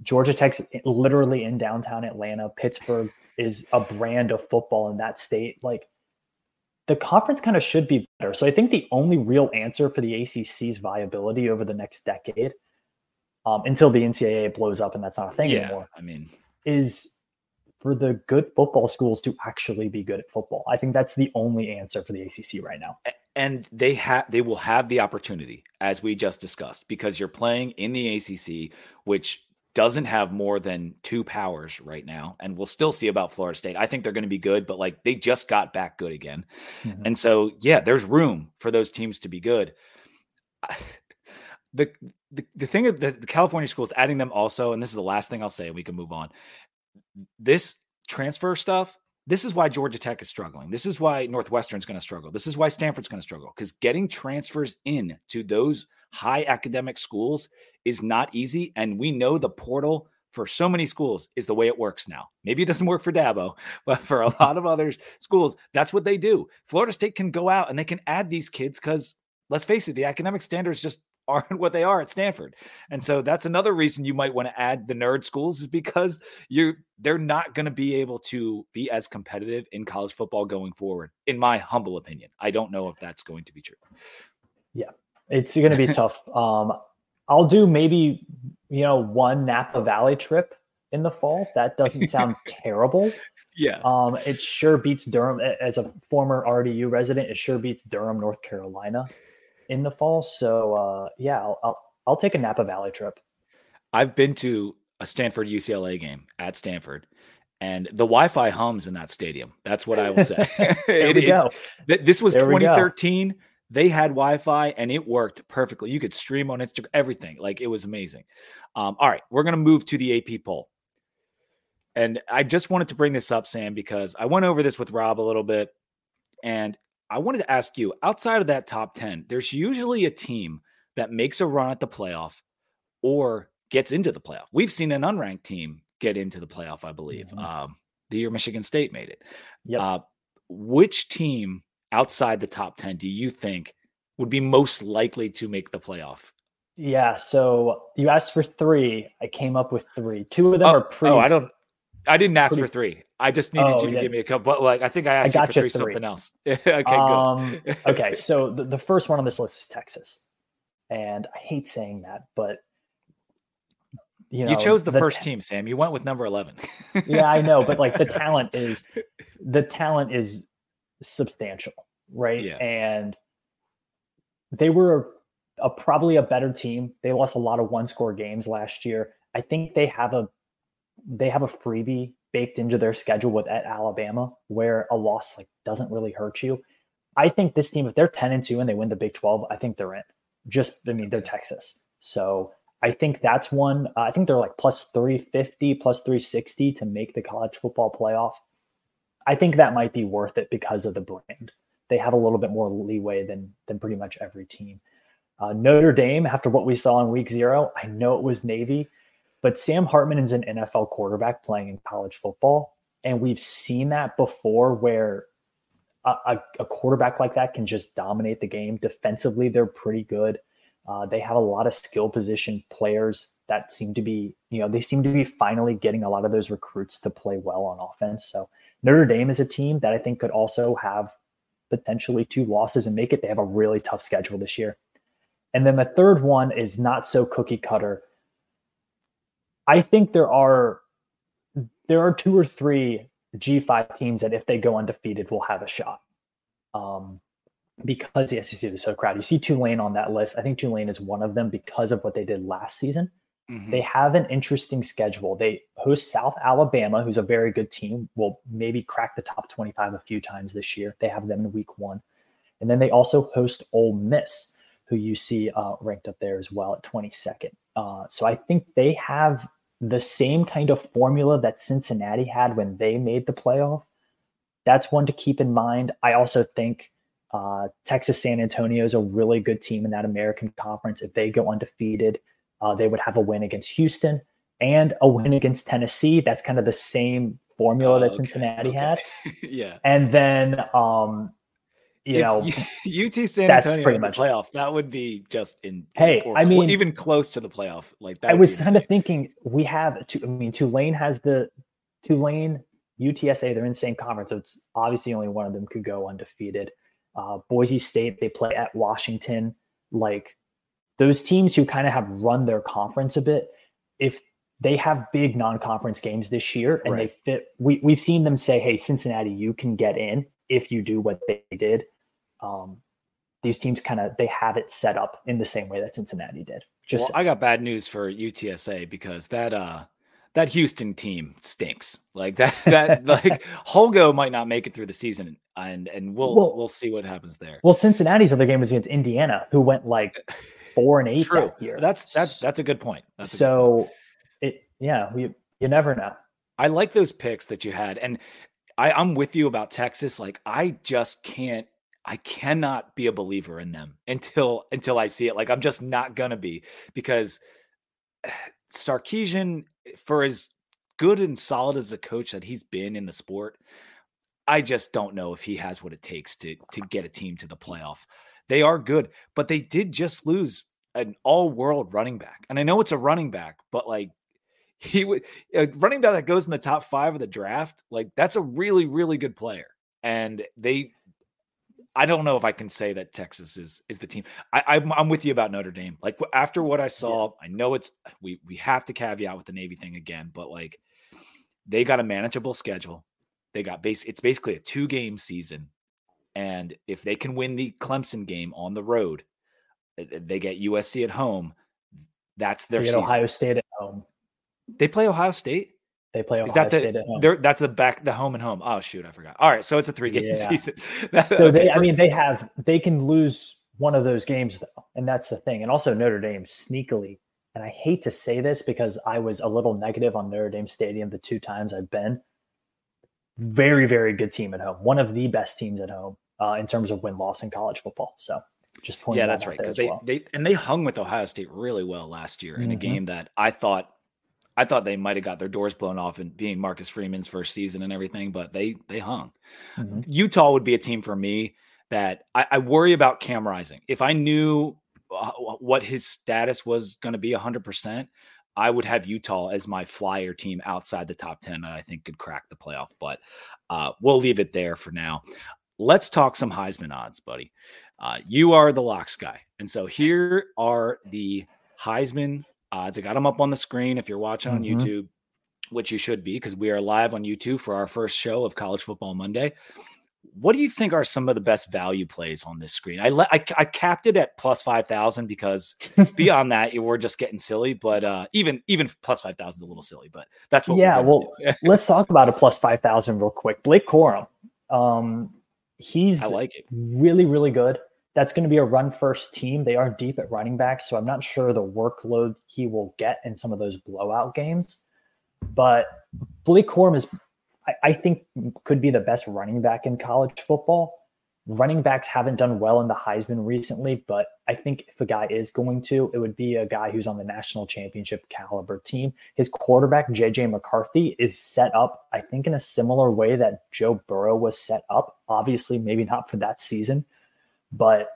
Georgia Tech's literally in downtown Atlanta. Pittsburgh is a brand of football in that state. Like the conference kind of should be better. So I think the only real answer for the ACC's viability over the next decade, um, until the NCAA blows up and that's not a thing yeah, anymore. I mean, is for the good football schools to actually be good at football. I think that's the only answer for the ACC right now. And they have they will have the opportunity as we just discussed because you're playing in the ACC which doesn't have more than two powers right now and we'll still see about Florida State. I think they're going to be good but like they just got back good again. Mm-hmm. And so yeah, there's room for those teams to be good. The the, the thing of the, the California schools adding them also and this is the last thing I'll say and we can move on. This transfer stuff this is why Georgia Tech is struggling. This is why Northwestern's going to struggle. This is why Stanford's going to struggle because getting transfers in to those high academic schools is not easy. And we know the portal for so many schools is the way it works now. Maybe it doesn't work for Dabo, but for a lot of other schools, that's what they do. Florida State can go out and they can add these kids because let's face it, the academic standards just aren't what they are at Stanford. And so that's another reason you might want to add the nerd schools is because you they're not going to be able to be as competitive in college football going forward in my humble opinion. I don't know if that's going to be true. Yeah. It's going to be tough. Um I'll do maybe you know one Napa Valley trip in the fall. That doesn't sound terrible. Yeah. Um, it sure beats Durham as a former RDU resident. It sure beats Durham, North Carolina in the fall. So uh, yeah, I'll, I'll, I'll take a Napa Valley trip. I've been to a Stanford UCLA game at Stanford, and the Wi-Fi hums in that stadium. That's what I will say. there we go. It, this was there 2013. They had Wi-Fi and it worked perfectly. You could stream on Instagram, everything. Like it was amazing. Um, all right, we're gonna move to the AP poll. And I just wanted to bring this up, Sam, because I went over this with Rob a little bit. And I wanted to ask you outside of that top 10, there's usually a team that makes a run at the playoff or gets into the playoff. We've seen an unranked team get into the playoff, I believe. Mm-hmm. Um, the year Michigan State made it. Yep. Uh, which team outside the top 10 do you think would be most likely to make the playoff? Yeah. So you asked for three. I came up with three. Two of them oh, are pretty. Oh, I don't. I didn't ask Pretty- for three. I just needed Oh, you to yeah. give me a couple. But like, I think I asked got you for you three, three. something else. okay, good. Um, okay, so the, the first one on this list is Texas, and I hate saying that, but you know, you chose the, the first team, Sam. You went with number eleven. yeah, I know, but like the talent is the talent is substantial, right? Yeah. And they were a, probably a better team. They lost a lot of one score games last year. I think they have a they have a freebie baked into their schedule with at Alabama where a loss like doesn't really hurt you. I think this team, if they're 10 and 2 and they win the Big 12, I think they're in. Just I mean, they're Texas. So I think that's one. Uh, I think they're like plus 350, plus 360 to make the college football playoff. I think that might be worth it because of the brand. They have a little bit more leeway than than pretty much every team. Uh, Notre Dame, after what we saw in week zero, I know it was Navy, but Sam Hartman is an NFL quarterback playing in college football. And we've seen that before where a, a, quarterback like that can just dominate the game. Defensively, they're pretty good. Uh, they have a lot of skill position players that seem to be, you know, they seem to be finally getting a lot of those recruits to play well on offense. So Notre Dame is a team that I think could also have potentially two losses and make it. They have a really tough schedule this year. And then the third one is not so cookie cutter. I think there are there are two or three G5 teams that if they go undefeated will have a shot. Um, because the SEC is so crowded. You see Tulane on that list. I think Tulane is one of them because of what they did last season. Mhm. They have an interesting schedule. They host South Alabama, who's a very good team, will maybe crack the top 25 a few times this year. They have them in week one. And then they also host Ole Miss, who you see uh, ranked up there as well at 22nd. Uh, so I think they have the same kind of formula that Cincinnati had when they made the playoff. That's one to keep in mind. I also think uh, Texas San Antonio is a really good team in that American Conference. If they go undefeated, uh, they would have a win against Houston and a win against Tennessee. That's kind of the same formula Oh, that okay, Cincinnati okay. had. yeah. And then, um, you If know, U- UT San that's Antonio pretty much playoff, that would be just in. Hey, or I mean- even close to the playoff. Like that. I was kind of thinking we have. Tu- I mean, Tulane has the Tulane, UTSA. They're in the same conference, so it's obviously only one of them could go undefeated. Uh, Boise State, they play at Washington. Like those teams who kind of have run their conference a bit, if they have big non-conference games this year and Right. they fit, we we've seen them say, "Hey, Cincinnati, you can get in if you do what they did." Um, these teams kind of they have it set up in the same way that Cincinnati did. Just well, I got bad news for UTSA because that uh that Houston team stinks. Like that that like Holgo might not make it through the season, and and we'll Well- we'll see what happens there. Well, Cincinnati's other game was against Indiana, who went like four and eight True. that year. That's that's that's a good point. That's good point. so it yeah, we you never know. I like those picks that you had, and I, I'm with you about Texas. Like I just can't, I cannot be a believer in them until until I see it. Like I'm just not gonna be because Sarkisian, for as good and solid as a coach that he's been in the sport, I just don't know if he has what it takes to to get a team to the playoff. They are good, but they did just lose an all-world running back, and I know it's a running back, but like he a running back that goes in the top five of the draft, like that's a really, really good player. And they, I don't know if I can say that Texas is is the team. I, I'm I'm with you about Notre Dame. Like after what I saw, I know it's we we have to caveat with the Navy thing again, but like they got a manageable schedule. They got base. It's basically a two game season, and if they can win the Clemson game on the road, uh, they get USC at home. That's their They. Ohio State at home. They play Ohio State. They play Ohio Is that State the at home. they're, that's the back the home and home? Oh shoot, I forgot. All right, so it's a three game Yeah. season. That's, So okay, they, I mean, they have they can lose one of those games though, and that's the thing. And also Notre Dame sneakily, and I hate to say this because I was a little negative on Notre Dame Stadium the two times I've been. Very, very good team at home. One of the best teams at home uh, in terms of win loss in college football. So just pointing yeah, that that's right. Because they well. they and they hung with Ohio State really well last year in a Mhm. game that I thought I thought they might have got their doors blown off and being Marcus Freeman's first season and everything, but they they hung. Mhm. Utah would be a team for me that I, I worry about Cam Rising. If I knew uh, what his status was going to be 100%, I would have Utah as my flyer team outside the top 10 and I think could crack the playoff, but uh, we'll leave it there for now. Let's talk some Heisman odds, buddy. Uh, you are the locks guy. And so here are the Heisman odds. I got them up on the screen if you're watching on Mhm. YouTube, which you should be because we are live on YouTube for our first show of College Football Monday. What do you think are some of the best value plays on this screen? I le- I, I capped it at plus five thousand because beyond that, you were just getting silly. But uh, even even plus five thousand is a little silly. But that's what. Yeah, well. Let's talk about a plus 5,000 real quick. Blake Corum. Um, he's I like it. really, really good. That's going to be a run first team. They are deep at running back, so I'm not sure the workload he will get in some of those blowout games. But Blake Corum is, I, I think, could be the best running back in college football. Running backs haven't done well in the Heisman recently, but I think if a guy is going to, it would be a guy who's on the national championship caliber team. His quarterback, JJ McCarthy, is set up, I think, in a similar way that Joe Burrow was set up. Obviously, maybe not for that season, but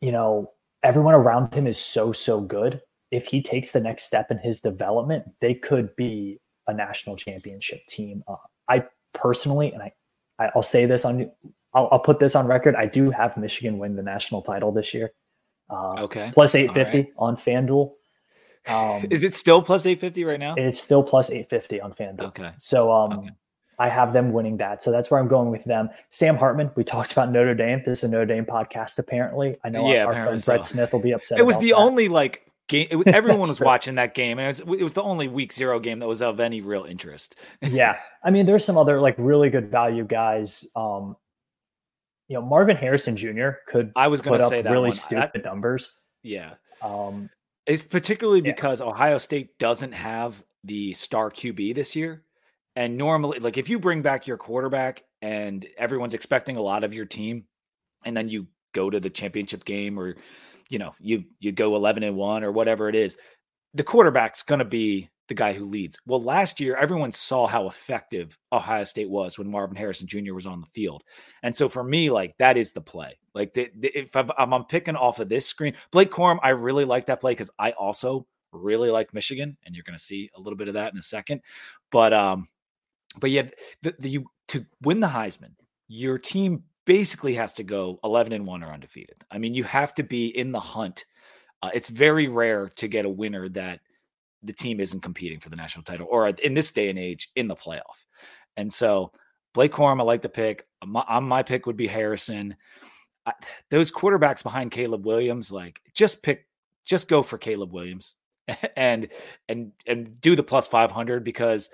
you know, everyone around him is so, so good. If he takes the next step in his development, they could be a national championship team. Uh, I personally, and I, I'll say this on, I'll, I'll put this on record. I do have Michigan win the national title this year. Uh, Okay. plus 850 on FanDuel. Um, Is it still plus eight fifty right now? it's still plus 850 on FanDuel. Okay. So um Okay. I have them winning that. So that's where I'm going with them. Sam Hartman, we talked about Notre Dame. This is a Notre Dame podcast, apparently. I know Yeah, our, friend Brett. Smith will be upset. It was the that. only like game. It was, everyone was true. watching that game, and it was, it was the only week zero game that was of any real interest. yeah. I mean, there's some other like really good value guys. Um, you know, Marvin Harrison Jr. could I was going to say that really one. stupid That- numbers. yeah, Um, it's particularly Yeah. because Ohio State doesn't have the star QB this year, and normally, like if you bring back your quarterback and everyone's expecting a lot of your team, and then you go to the championship game or you know you you go 11 and 1 or whatever it is the quarterback's going to be the guy who leads. Well last year everyone saw how effective ohio state was when marvin harrison jr was on the field. And so for me like that is the play. Like the, the- if I'm, I'm picking off of this screen blake corum i really like that play because i also really like michigan and you're going to see a little bit of that in a second. But um but yet the, the you to win the heisman your team basically has to go 11 and 1 or undefeated. I mean, you have to be in the hunt. Uh, it's very rare to get a winner that the team isn't competing for the national title or in this day and age in the playoff. And so Blake Corum, I like the pick. My, um, my pick would be Harrison. I, those quarterbacks behind Caleb Williams, like just pick, just go for Caleb Williams and and and do the plus 500 because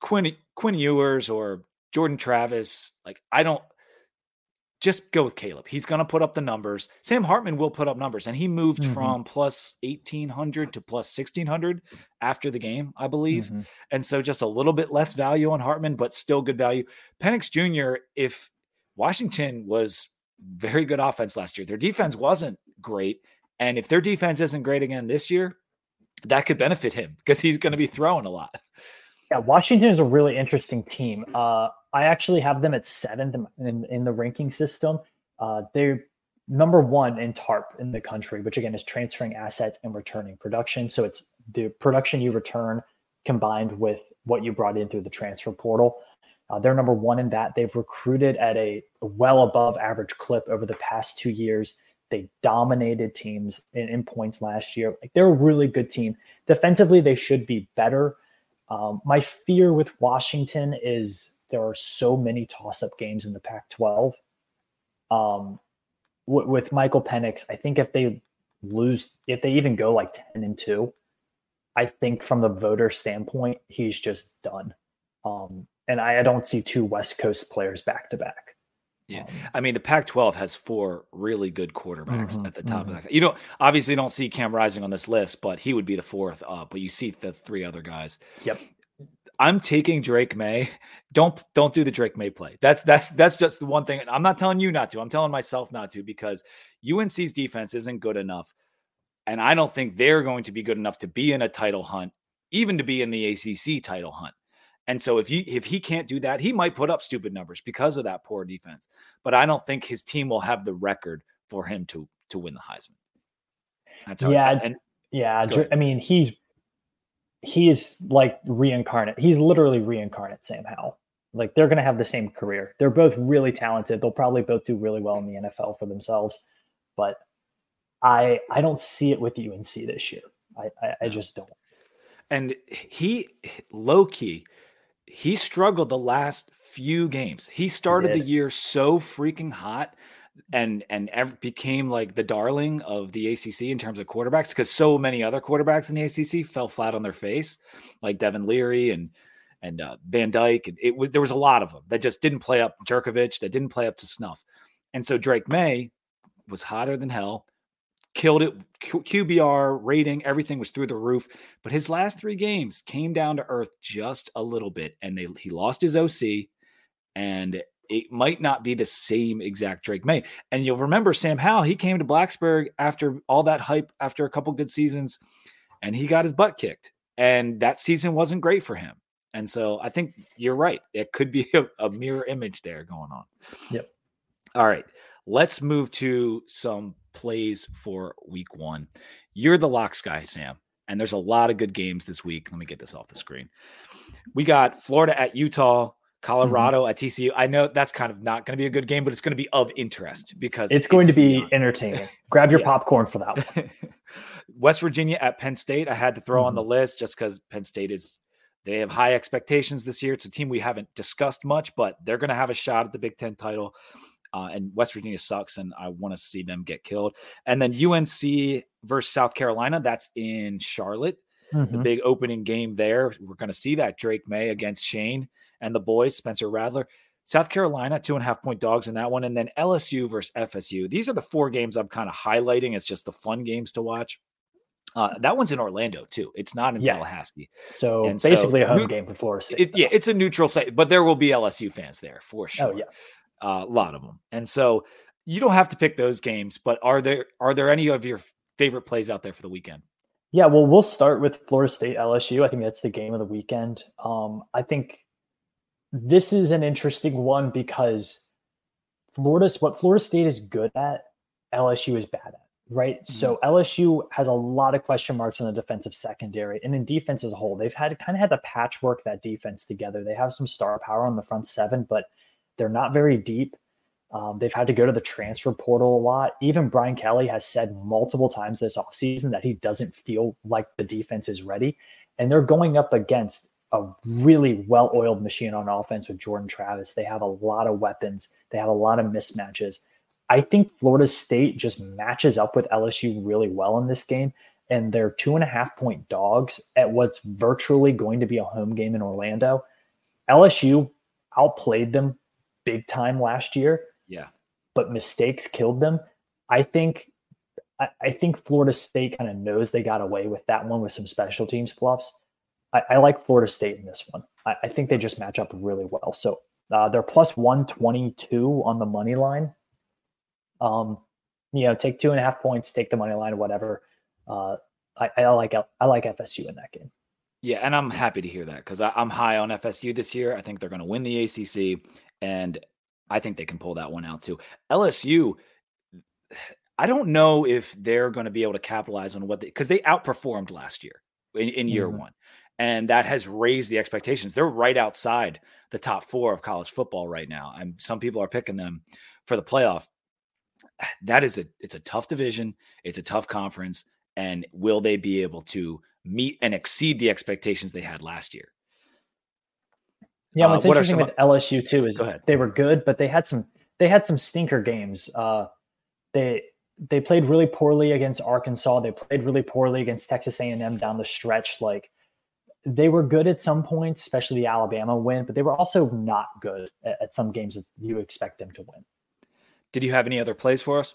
Quinn Quinn Ewers or Jordan Travis, like I don't just go with Caleb. He's going to put up the numbers. Sam Hartman will put up numbers, and he moved Mhm. from plus 1800 to plus 1600 after the game, I believe. mhm. And so just a little bit less value on Hartman, but still good value. Penix Jr., if Washington was very good offense last year, their defense wasn't great. And if their defense isn't great again this year, that could benefit him because he's going to be throwing a lot. Yeah, Washington is a really interesting team. Uh, I actually have them at seventh in, in, the ranking system. Uh, they're number one in TARP in the country, which again is transferring assets and returning production. So it's the production you return combined with what you brought in through the transfer portal. Uh, they're number one in that. They've recruited at a well above average clip over the past two years. They dominated teams in, in points last year. Like they're a really good team. Defensively, they should be better. Um, my fear with Washington is there are so many toss-up games in the Pac-12. Um, w- with Michael Penix, I think if they lose, if they even go like ten and two, I think from the voter standpoint, he's just done. Um, and I, I don't see two West Coast players back to back. Yeah. Um, I mean, the Pac-12 has four really good quarterbacks Mhm, at the top mhm. of that. You don't obviously don't see Cam Rising on this list, but he would be the fourth up. But you see the three other guys. Yep. I'm taking Drake Maye. Don't don't do the Drake Maye play. That's that's that's just the one thing. I'm not telling you not to. I'm telling myself not to because UNC's defense isn't good enough, and I don't think they're going to be good enough to be in a title hunt, even to be in the ACC title hunt. And so if you if he can't do that, he might put up stupid numbers because of that poor defense. But I don't think his team will have the record for him to to win the Heisman. That's Yeah, and Yeah, I mean, he's he's like reincarnate. He's literally reincarnate Sam Howell. Like they're going to have the same career. They're both really talented. They'll probably both do really well in the NFL for themselves. But I I don't see it with UNC this year. I I, I just don't. And he low key, he struggled the last few games. He started he the year so freaking hot and and ev- became like the darling of the ACC in terms of quarterbacks because so many other quarterbacks in the ACC fell flat on their face, like Devin Leary and and uh, Van Dyke. And it was there was a lot of them that just didn't play up. Jurkovec that didn't play up to snuff, and so Drake Maye was hotter than hell, killed it. Q- QBR rating, everything was through the roof. But his last three games came down to earth just a little bit, and they he lost his OC, and it might not be the same exact Drake Maye. And you'll remember Sam Howell, he came to Blacksburg after all that hype, after a couple good seasons, and he got his butt kicked. And that season wasn't great for him. And so I think you're right. It could be a, a mirror image there going on. Yep. All right. Let's move to some plays for week one. You're the locks guy, Sam. And there's a lot of good games this week. Let me get this off the screen. We got Florida at Utah, Mm-hmm. Colorado mm-hmm. at TCU. I know that's kind of not going to be a good game, but it's going to be of interest because it's going it's to be beyond. entertaining. Grab your popcorn for that one. West Virginia at Penn State. I had to throw mm-hmm. on the list just because Penn State is they have high expectations this year. It's a team we haven't discussed much, but they're going to have a shot at the Big Ten title. Uh, and West Virginia sucks, and I want to see them get killed. And then UNC versus South Carolina. That's in Charlotte. Mm-hmm. The big opening game there. We're going to see that Drake Maye against Shane and the boys, Spencer Rattler. South Carolina, two and a half point dogs in that one. And then LSU versus FSU. These are the four games I'm kind of highlighting. It's just the fun games to watch. Uh, that one's in Orlando too. It's not in yeah. Tallahassee. So and basically so, a home game for Florida State. It, yeah, it's a neutral site, but there will be LSU fans there for oh, sure. Oh yeah, uh, a lot of them. And so you don't have to pick those games, but are there are there any of your favorite plays out there for the weekend? Yeah, well, we'll start with Florida State LSU. I think that's the game of the weekend. Um, I think this is an interesting one because Florida's what Florida State is good at, LSU is bad at, right? Mm-hmm. So LSU has a lot of question marks in the defensive secondary and in defense as a whole. They've had kind of had to patchwork that defense together. They have some star power on the front seven, but they're not very deep. Um, they've had to go to the transfer portal a lot. Even Brian Kelly has said multiple times this offseason that he doesn't feel like the defense is ready. And they're going up against a really well oiled machine on offense with Jordan Travis. They have a lot of weapons, they have a lot of mismatches. I think Florida State just matches up with LSU really well in this game. And they're two and a half point dogs at what's virtually going to be a home game in Orlando. LSU outplayed them big time last year. Yeah. But mistakes killed them. I think I, I think Florida State kind of knows they got away with that one with some special teams bluffs. I, I like Florida State in this one. I, I, think they just match up really well. So uh, they're plus 122 on the money line. Um, you know, take two and a half points, take the money line, whatever. Uh, I, I like I like FSU in that game. Yeah, and I'm happy to hear that because I'm high on FSU this year. I think they're going to win the ACC, and I think they can pull that one out too. LSU, I don't know if they're going to be able to capitalize on what they because they outperformed last year in, in year mm-hmm. one and that has raised the expectations. They're right outside the top four of college football right now, and some people are picking them for the playoff. That is a it's a tough division. It's a tough conference, and will they be able to meet and exceed the expectations they had last year? Yeah, what's uh, what interesting with LSU too is they were good, but they had some they had some stinker games. Uh, they they played really poorly against Arkansas. They played really poorly against Texas A&M down the stretch. Like they were good at some points, especially the Alabama win, but they were also not good at, at some games that you expect them to win. Did you have any other plays for us?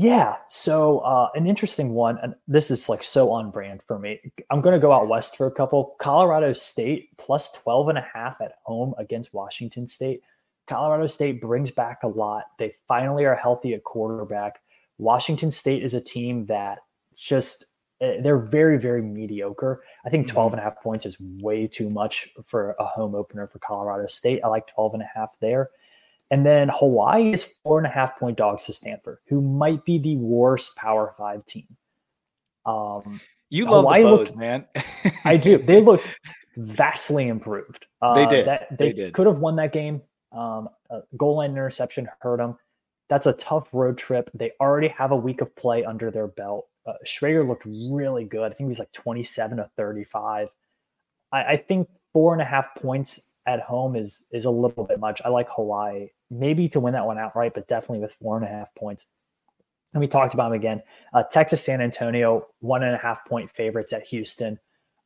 Yeah. So uh, an interesting one, and this is like so on brand for me. I'm going to go out west for a couple. Colorado State plus 12 and a half at home against Washington State. Colorado State brings back a lot. They finally are healthy at quarterback. Washington State is a team that just Eh, they're very very mediocre i think mm-hmm. 12 and a half points is way too much for a home opener for colorado state i like 12 and a half there and then hawaii is four and a half point dogs to stanford who might be the worst power five team um You love Hawaii the bows, looked, man. I do. They looked vastly improved. Uh, they did. That, they, they did. could have won that game. Um, goal line interception hurt them. That's a tough road trip. They already have a week of play under their belt. Uh, Schager looked really good. I think he was like 27 to 35. I, I think four and a half points at home is is a little bit much. I like Hawaii maybe to win that one outright, but definitely with four and a half points. And we talked about them again. Uh, Texas San Antonio, one and a half point favorites at Houston.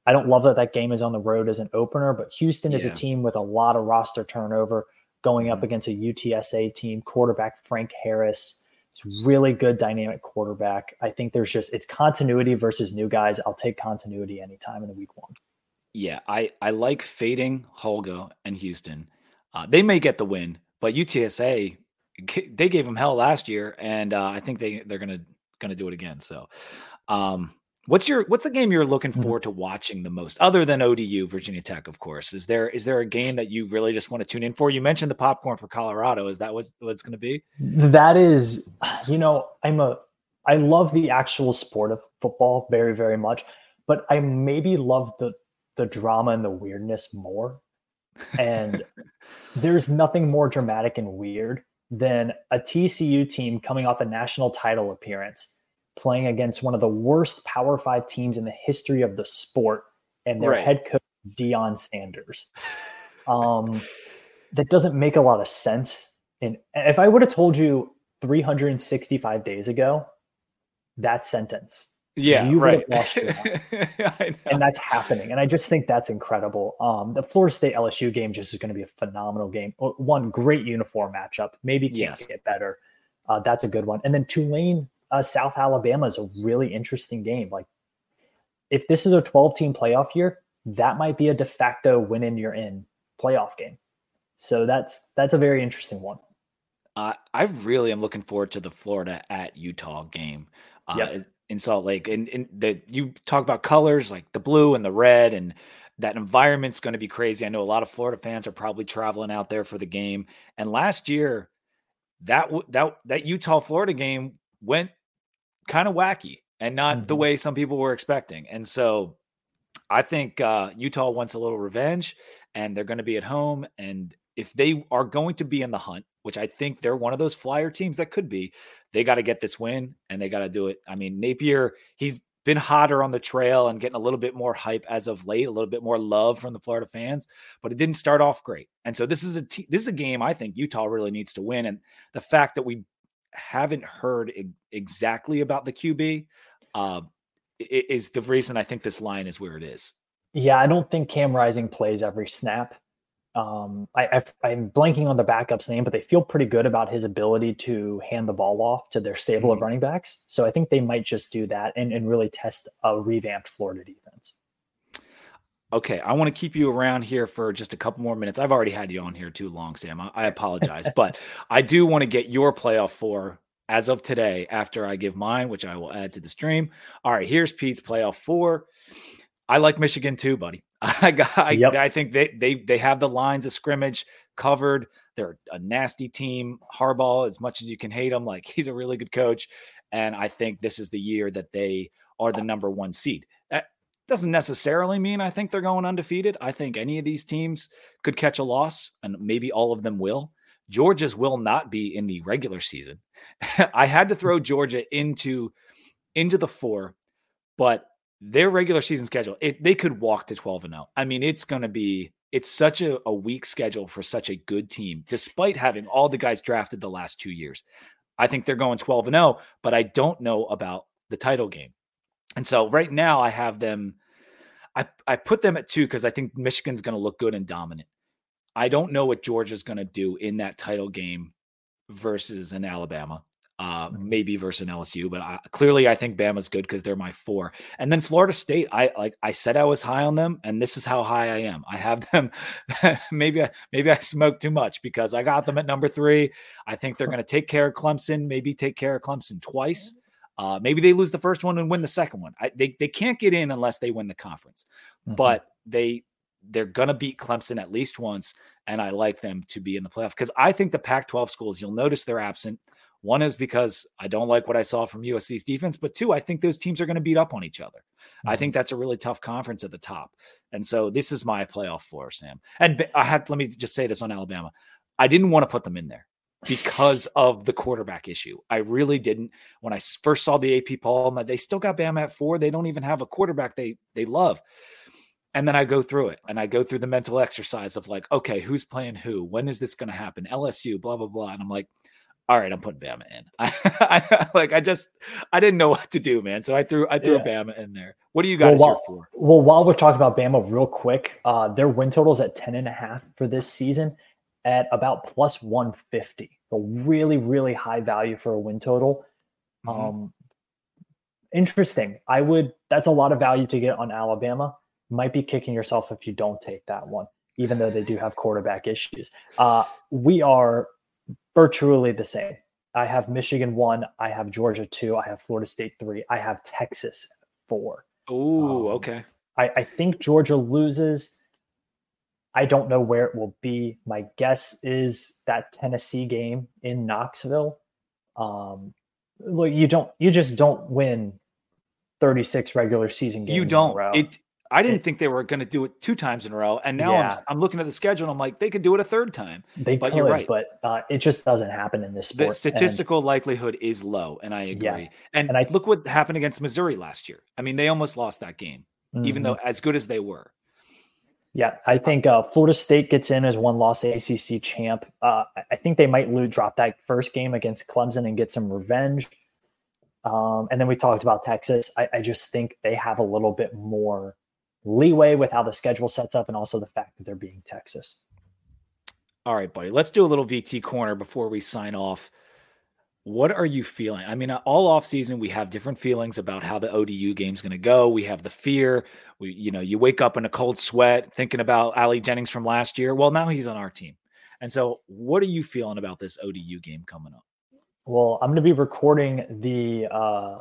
I don't love that that game is on the road as an opener, but Houston yeah. is a team with a lot of roster turnover going up mm-hmm. against a UTSA team. Quarterback Frank Harris is really good dynamic quarterback. I think there's just it's continuity versus new guys. I'll take continuity anytime in the week one. Yeah, I I like fading Holgo and Houston. Uh, they may get the win, but UTSA they gave them hell last year, and uh, I think they they're gonna gonna do it again. So, um, what's your what's the game you're looking mm-hmm. forward to watching the most, other than ODU Virginia Tech, of course? Is there is there a game that you really just want to tune in for? You mentioned the popcorn for Colorado. Is that what what it's going to be? That is, you know, I'm a I love the actual sport of football very very much, but I maybe love the the drama and the weirdness more. And there's nothing more dramatic and weird than a TCU team coming off a national title appearance playing against one of the worst Power Five teams in the history of the sport and their right. head coach, Deion Sanders. Um, that doesn't make a lot of sense. And if I would have told you 365 days ago that sentence, yeah, you right. lost your and that's happening. And I just think that's incredible. Um, the Florida State LSU game just is going to be a phenomenal game. One great uniform matchup. Maybe can't yes. get better. Uh, that's a good one. And then Tulane, uh, South Alabama is a really interesting game. Like, if this is a 12 team playoff year, that might be a de facto win in you're in playoff game. So that's that's a very interesting one. Uh, I really am looking forward to the Florida at Utah game. Uh, yep in Salt Lake. And, and the you talk about colors like the blue and the red and that environment's going to be crazy. I know a lot of Florida fans are probably traveling out there for the game. And last year, that that that Utah Florida game went kind of wacky and not mm-hmm. the way some people were expecting. And so I think uh, Utah wants a little revenge, and they're going to be at home. And if they are going to be in the hunt, which I think they're one of those flyer teams that could be, they got to get this win and they got to do it. I mean, Napier, he's been hotter on the trail and getting a little bit more hype as of late, a little bit more love from the Florida fans, but it didn't start off great. And so this is a t- this is a game I think Utah really needs to win. And the fact that we haven't heard e- exactly about the QB uh, is the reason I think this line is where it is. Yeah, I don't think Cam Rising plays every snap um, I, I, am blanking on the backup's name, but they feel pretty good about his ability to hand the ball off to their stable mm-hmm. of running backs. So I think they might just do that and, and really test a revamped Florida defense. Okay, I want to keep you around here for just a couple more minutes. I've already had you on here too long, Sam. I, I apologize, but I do want to get your playoff four as of today after I give mine, which I will add to the stream. All right, here's Pete's playoff four. I like Michigan too, buddy. I got, I, yep. I think they they they have the lines of scrimmage covered. They're a nasty team. Harbaugh, as much as you can hate him, like he's a really good coach, and I think this is the year that they are the number one seed. That doesn't necessarily mean I think they're going undefeated. I think any of these teams could catch a loss, and maybe all of them will. Georgia's will not be in the regular season. I had to throw Georgia into into the four, but their regular season schedule, it, they could walk to 12 and 0. I mean, it's going to be it's such a, a weak schedule for such a good team, despite having all the guys drafted the last two years. I think they're going 12 and 0, but I don't know about the title game. And so right now I have them I, I put them at two because I think Michigan's going to look good and dominant. I don't know what Georgia's going to do in that title game versus an Alabama uh, mm-hmm. maybe versus LSU, but I, clearly I think Bama's good because they're my four. And then Florida State, I like I said I was high on them, and this is how high I am. I have them. maybe I, maybe I smoked too much because I got them at number three. I think they're going to take care of Clemson. Maybe take care of Clemson twice. Uh, maybe they lose the first one and win the second one. I, they they can't get in unless they win the conference, mm-hmm. but they they're going to beat Clemson at least once, and I like them to be in the playoff because I think the Pac-12 schools. You'll notice they're absent. One is because I don't like what I saw from USC's defense, but two, I think those teams are going to beat up on each other. Mm-hmm. I think that's a really tough conference at the top. And so this is my playoff floor, Sam. And I had let me just say this on Alabama. I didn't want to put them in there because of the quarterback issue. I really didn't. When I first saw the AP poll, they still got Bama at four. They don't even have a quarterback they they love. And then I go through it and I go through the mental exercise of like, okay, who's playing who? When is this going to happen? LSU, blah blah blah. And I'm like, all right, I'm putting Bama in. I, I, like I just I didn't know what to do, man. So I threw I threw yeah. Bama in there. What do you guys well, for? Well, while we're talking about Bama real quick, uh, their win totals at 10 and a half for this season at about plus 150. A really, really high value for a win total. Mm-hmm. Um, interesting. I would that's a lot of value to get on Alabama. Might be kicking yourself if you don't take that one, even though they do have quarterback issues. Uh, we are virtually the same. I have Michigan one, I have Georgia two, I have Florida State three, I have Texas four. Oh, um, okay. I, I think Georgia loses. I don't know where it will be. My guess is that Tennessee game in Knoxville. Um, look, you don't, you just don't win 36 regular season games. You don't. It I didn't think they were going to do it two times in a row, and now yeah. I'm, I'm, looking at the schedule and I'm like, they could do it a third time. They but could, you're right. but uh, it just doesn't happen in this sport. The statistical and, likelihood is low, and I agree. Yeah. And, and I look what happened against Missouri last year. I mean, they almost lost that game, mm-hmm. even though as good as they were. Yeah, I think uh, Florida State gets in as one loss ACC champ. Uh, I think they might lose, drop that first game against Clemson and get some revenge. Um, and then we talked about Texas. I, I just think they have a little bit more leeway with how the schedule sets up and also the fact that they're being Texas. All right, buddy. Let's do a little VT corner before we sign off. What are you feeling? I mean, all off season we have different feelings about how the ODU game's going to go. We have the fear. We, you know, you wake up in a cold sweat thinking about Ali Jennings from last year. Well, now he's on our team. And so, what are you feeling about this ODU game coming up? Well, I'm going to be recording the uh,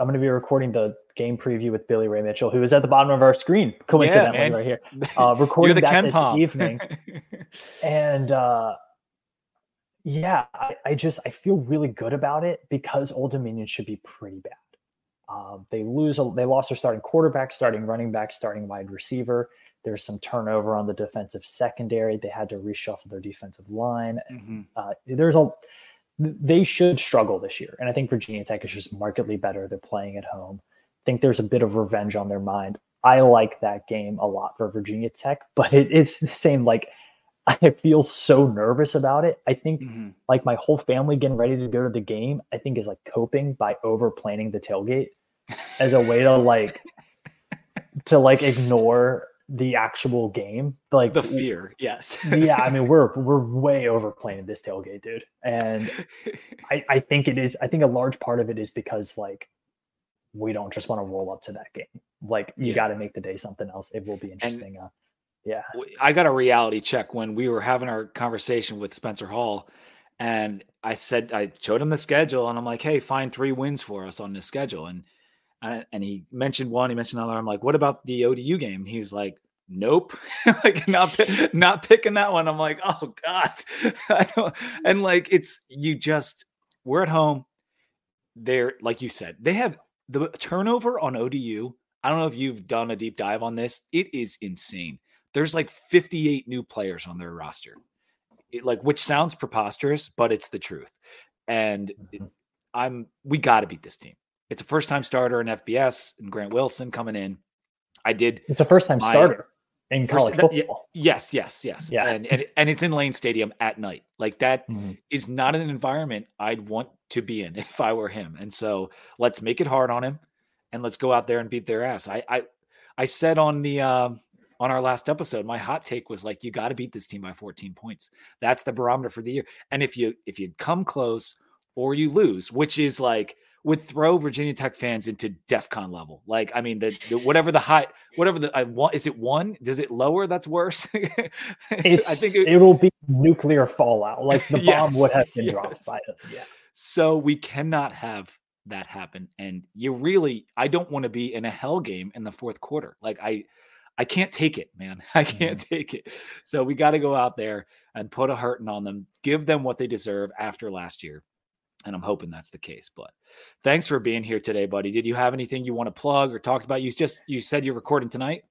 I'm going to be recording the game preview with Billy Ray Mitchell, who is at the bottom of our screen, coincidentally, yeah, right here. Uh, recording that Ken this Pop. evening, and uh, yeah, I, I, just I feel really good about it because Old Dominion should be pretty bad. Uh, they lose, a, they lost their starting quarterback, starting running back, starting wide receiver. There's some turnover on the defensive secondary. They had to reshuffle their defensive line. Mm-hmm. Uh, there's a they should struggle this year. And I think Virginia Tech is just markedly better. They're playing at home. I think there's a bit of revenge on their mind. I like that game a lot for Virginia Tech, but it's the same. Like, I feel so nervous about it. I think, mm-hmm. like, my whole family getting ready to go to the game, I think is like coping by over planning the tailgate as a way to like, to like ignore the actual game. Like the fear, yes. yeah, I mean we're we're way overplaying this tailgate, dude. And I, I think it is I think a large part of it is because like we don't just want to roll up to that game. Like you yeah. gotta make the day something else. It will be interesting. And uh, yeah. I got a reality check when we were having our conversation with Spencer Hall. And I said I showed him the schedule and I'm like, hey, find three wins for us on this schedule. And and he mentioned one, he mentioned another. I'm like, what about the ODU game? He's like, nope, like not not picking that one. I'm like, oh god. And like, it's you just we're at home. They're like you said, they have the turnover on ODU. I don't know if you've done a deep dive on this. It is insane. There's like 58 new players on their roster. It, like which sounds preposterous, but it's the truth. And mm-hmm. I'm we got to beat this team. It's a first time starter in FBS and Grant Wilson coming in. I did. It's a first time starter in college first, football. Yes, yes, yes. Yeah. And, and, and it's in Lane Stadium at night. Like that mm-hmm. is not an environment I'd want to be in if I were him. And so let's make it hard on him and let's go out there and beat their ass. I I I said on the uh, on our last episode, my hot take was like you got to beat this team by 14 points. That's the barometer for the year. And if you if you come close or you lose, which is like would throw Virginia Tech fans into DefCon level. Like, I mean, the, the whatever the high, whatever the I want, is it one? Does it lower? That's worse. it's, I think it, will be nuclear fallout. Like the bomb yes, would have been yes. dropped by it. Yeah. So we cannot have that happen. And you really, I don't want to be in a hell game in the fourth quarter. Like I, I can't take it, man. I can't mm-hmm. take it. So we got to go out there and put a hurting on them, give them what they deserve after last year And I'm hoping that's the case. But thanks for being here today, buddy. Did you have anything you want to plug or talk about? You just you said you're recording tonight.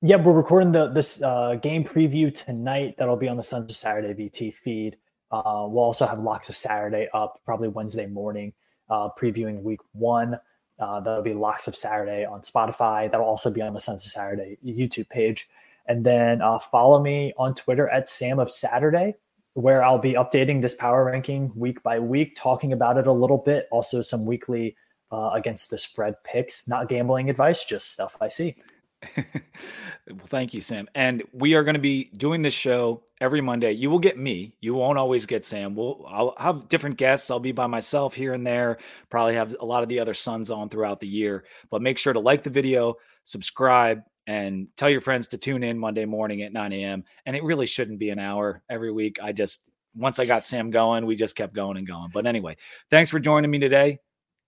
Yeah, we're recording the this uh, game preview tonight. That'll be on the Sons of Saturday VT feed. Uh, we'll also have Locks of Saturday up probably Wednesday morning, uh, previewing Week One. Uh, that'll be Locks of Saturday on Spotify. That'll also be on the Sons of Saturday YouTube page. And then uh, follow me on Twitter at Sam of Saturday, where I'll be updating this power ranking week by week, talking about it a little bit. Also, some weekly uh, against the spread picks, not gambling advice, just stuff I see. well, thank you, Sam. And we are going to be doing this show every Monday. You will get me. You won't always get Sam. We'll I'll have different guests. I'll be by myself here and there. Probably have a lot of the other sons on throughout the year. But make sure to like the video, subscribe, and tell your friends to tune in Monday morning at 9 a.m. And it really shouldn't be an hour every week. I just once I got Sam going, we just kept going and going. But anyway, thanks for joining me today.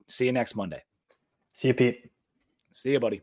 See you next Monday. See you, Pete. See you, buddy.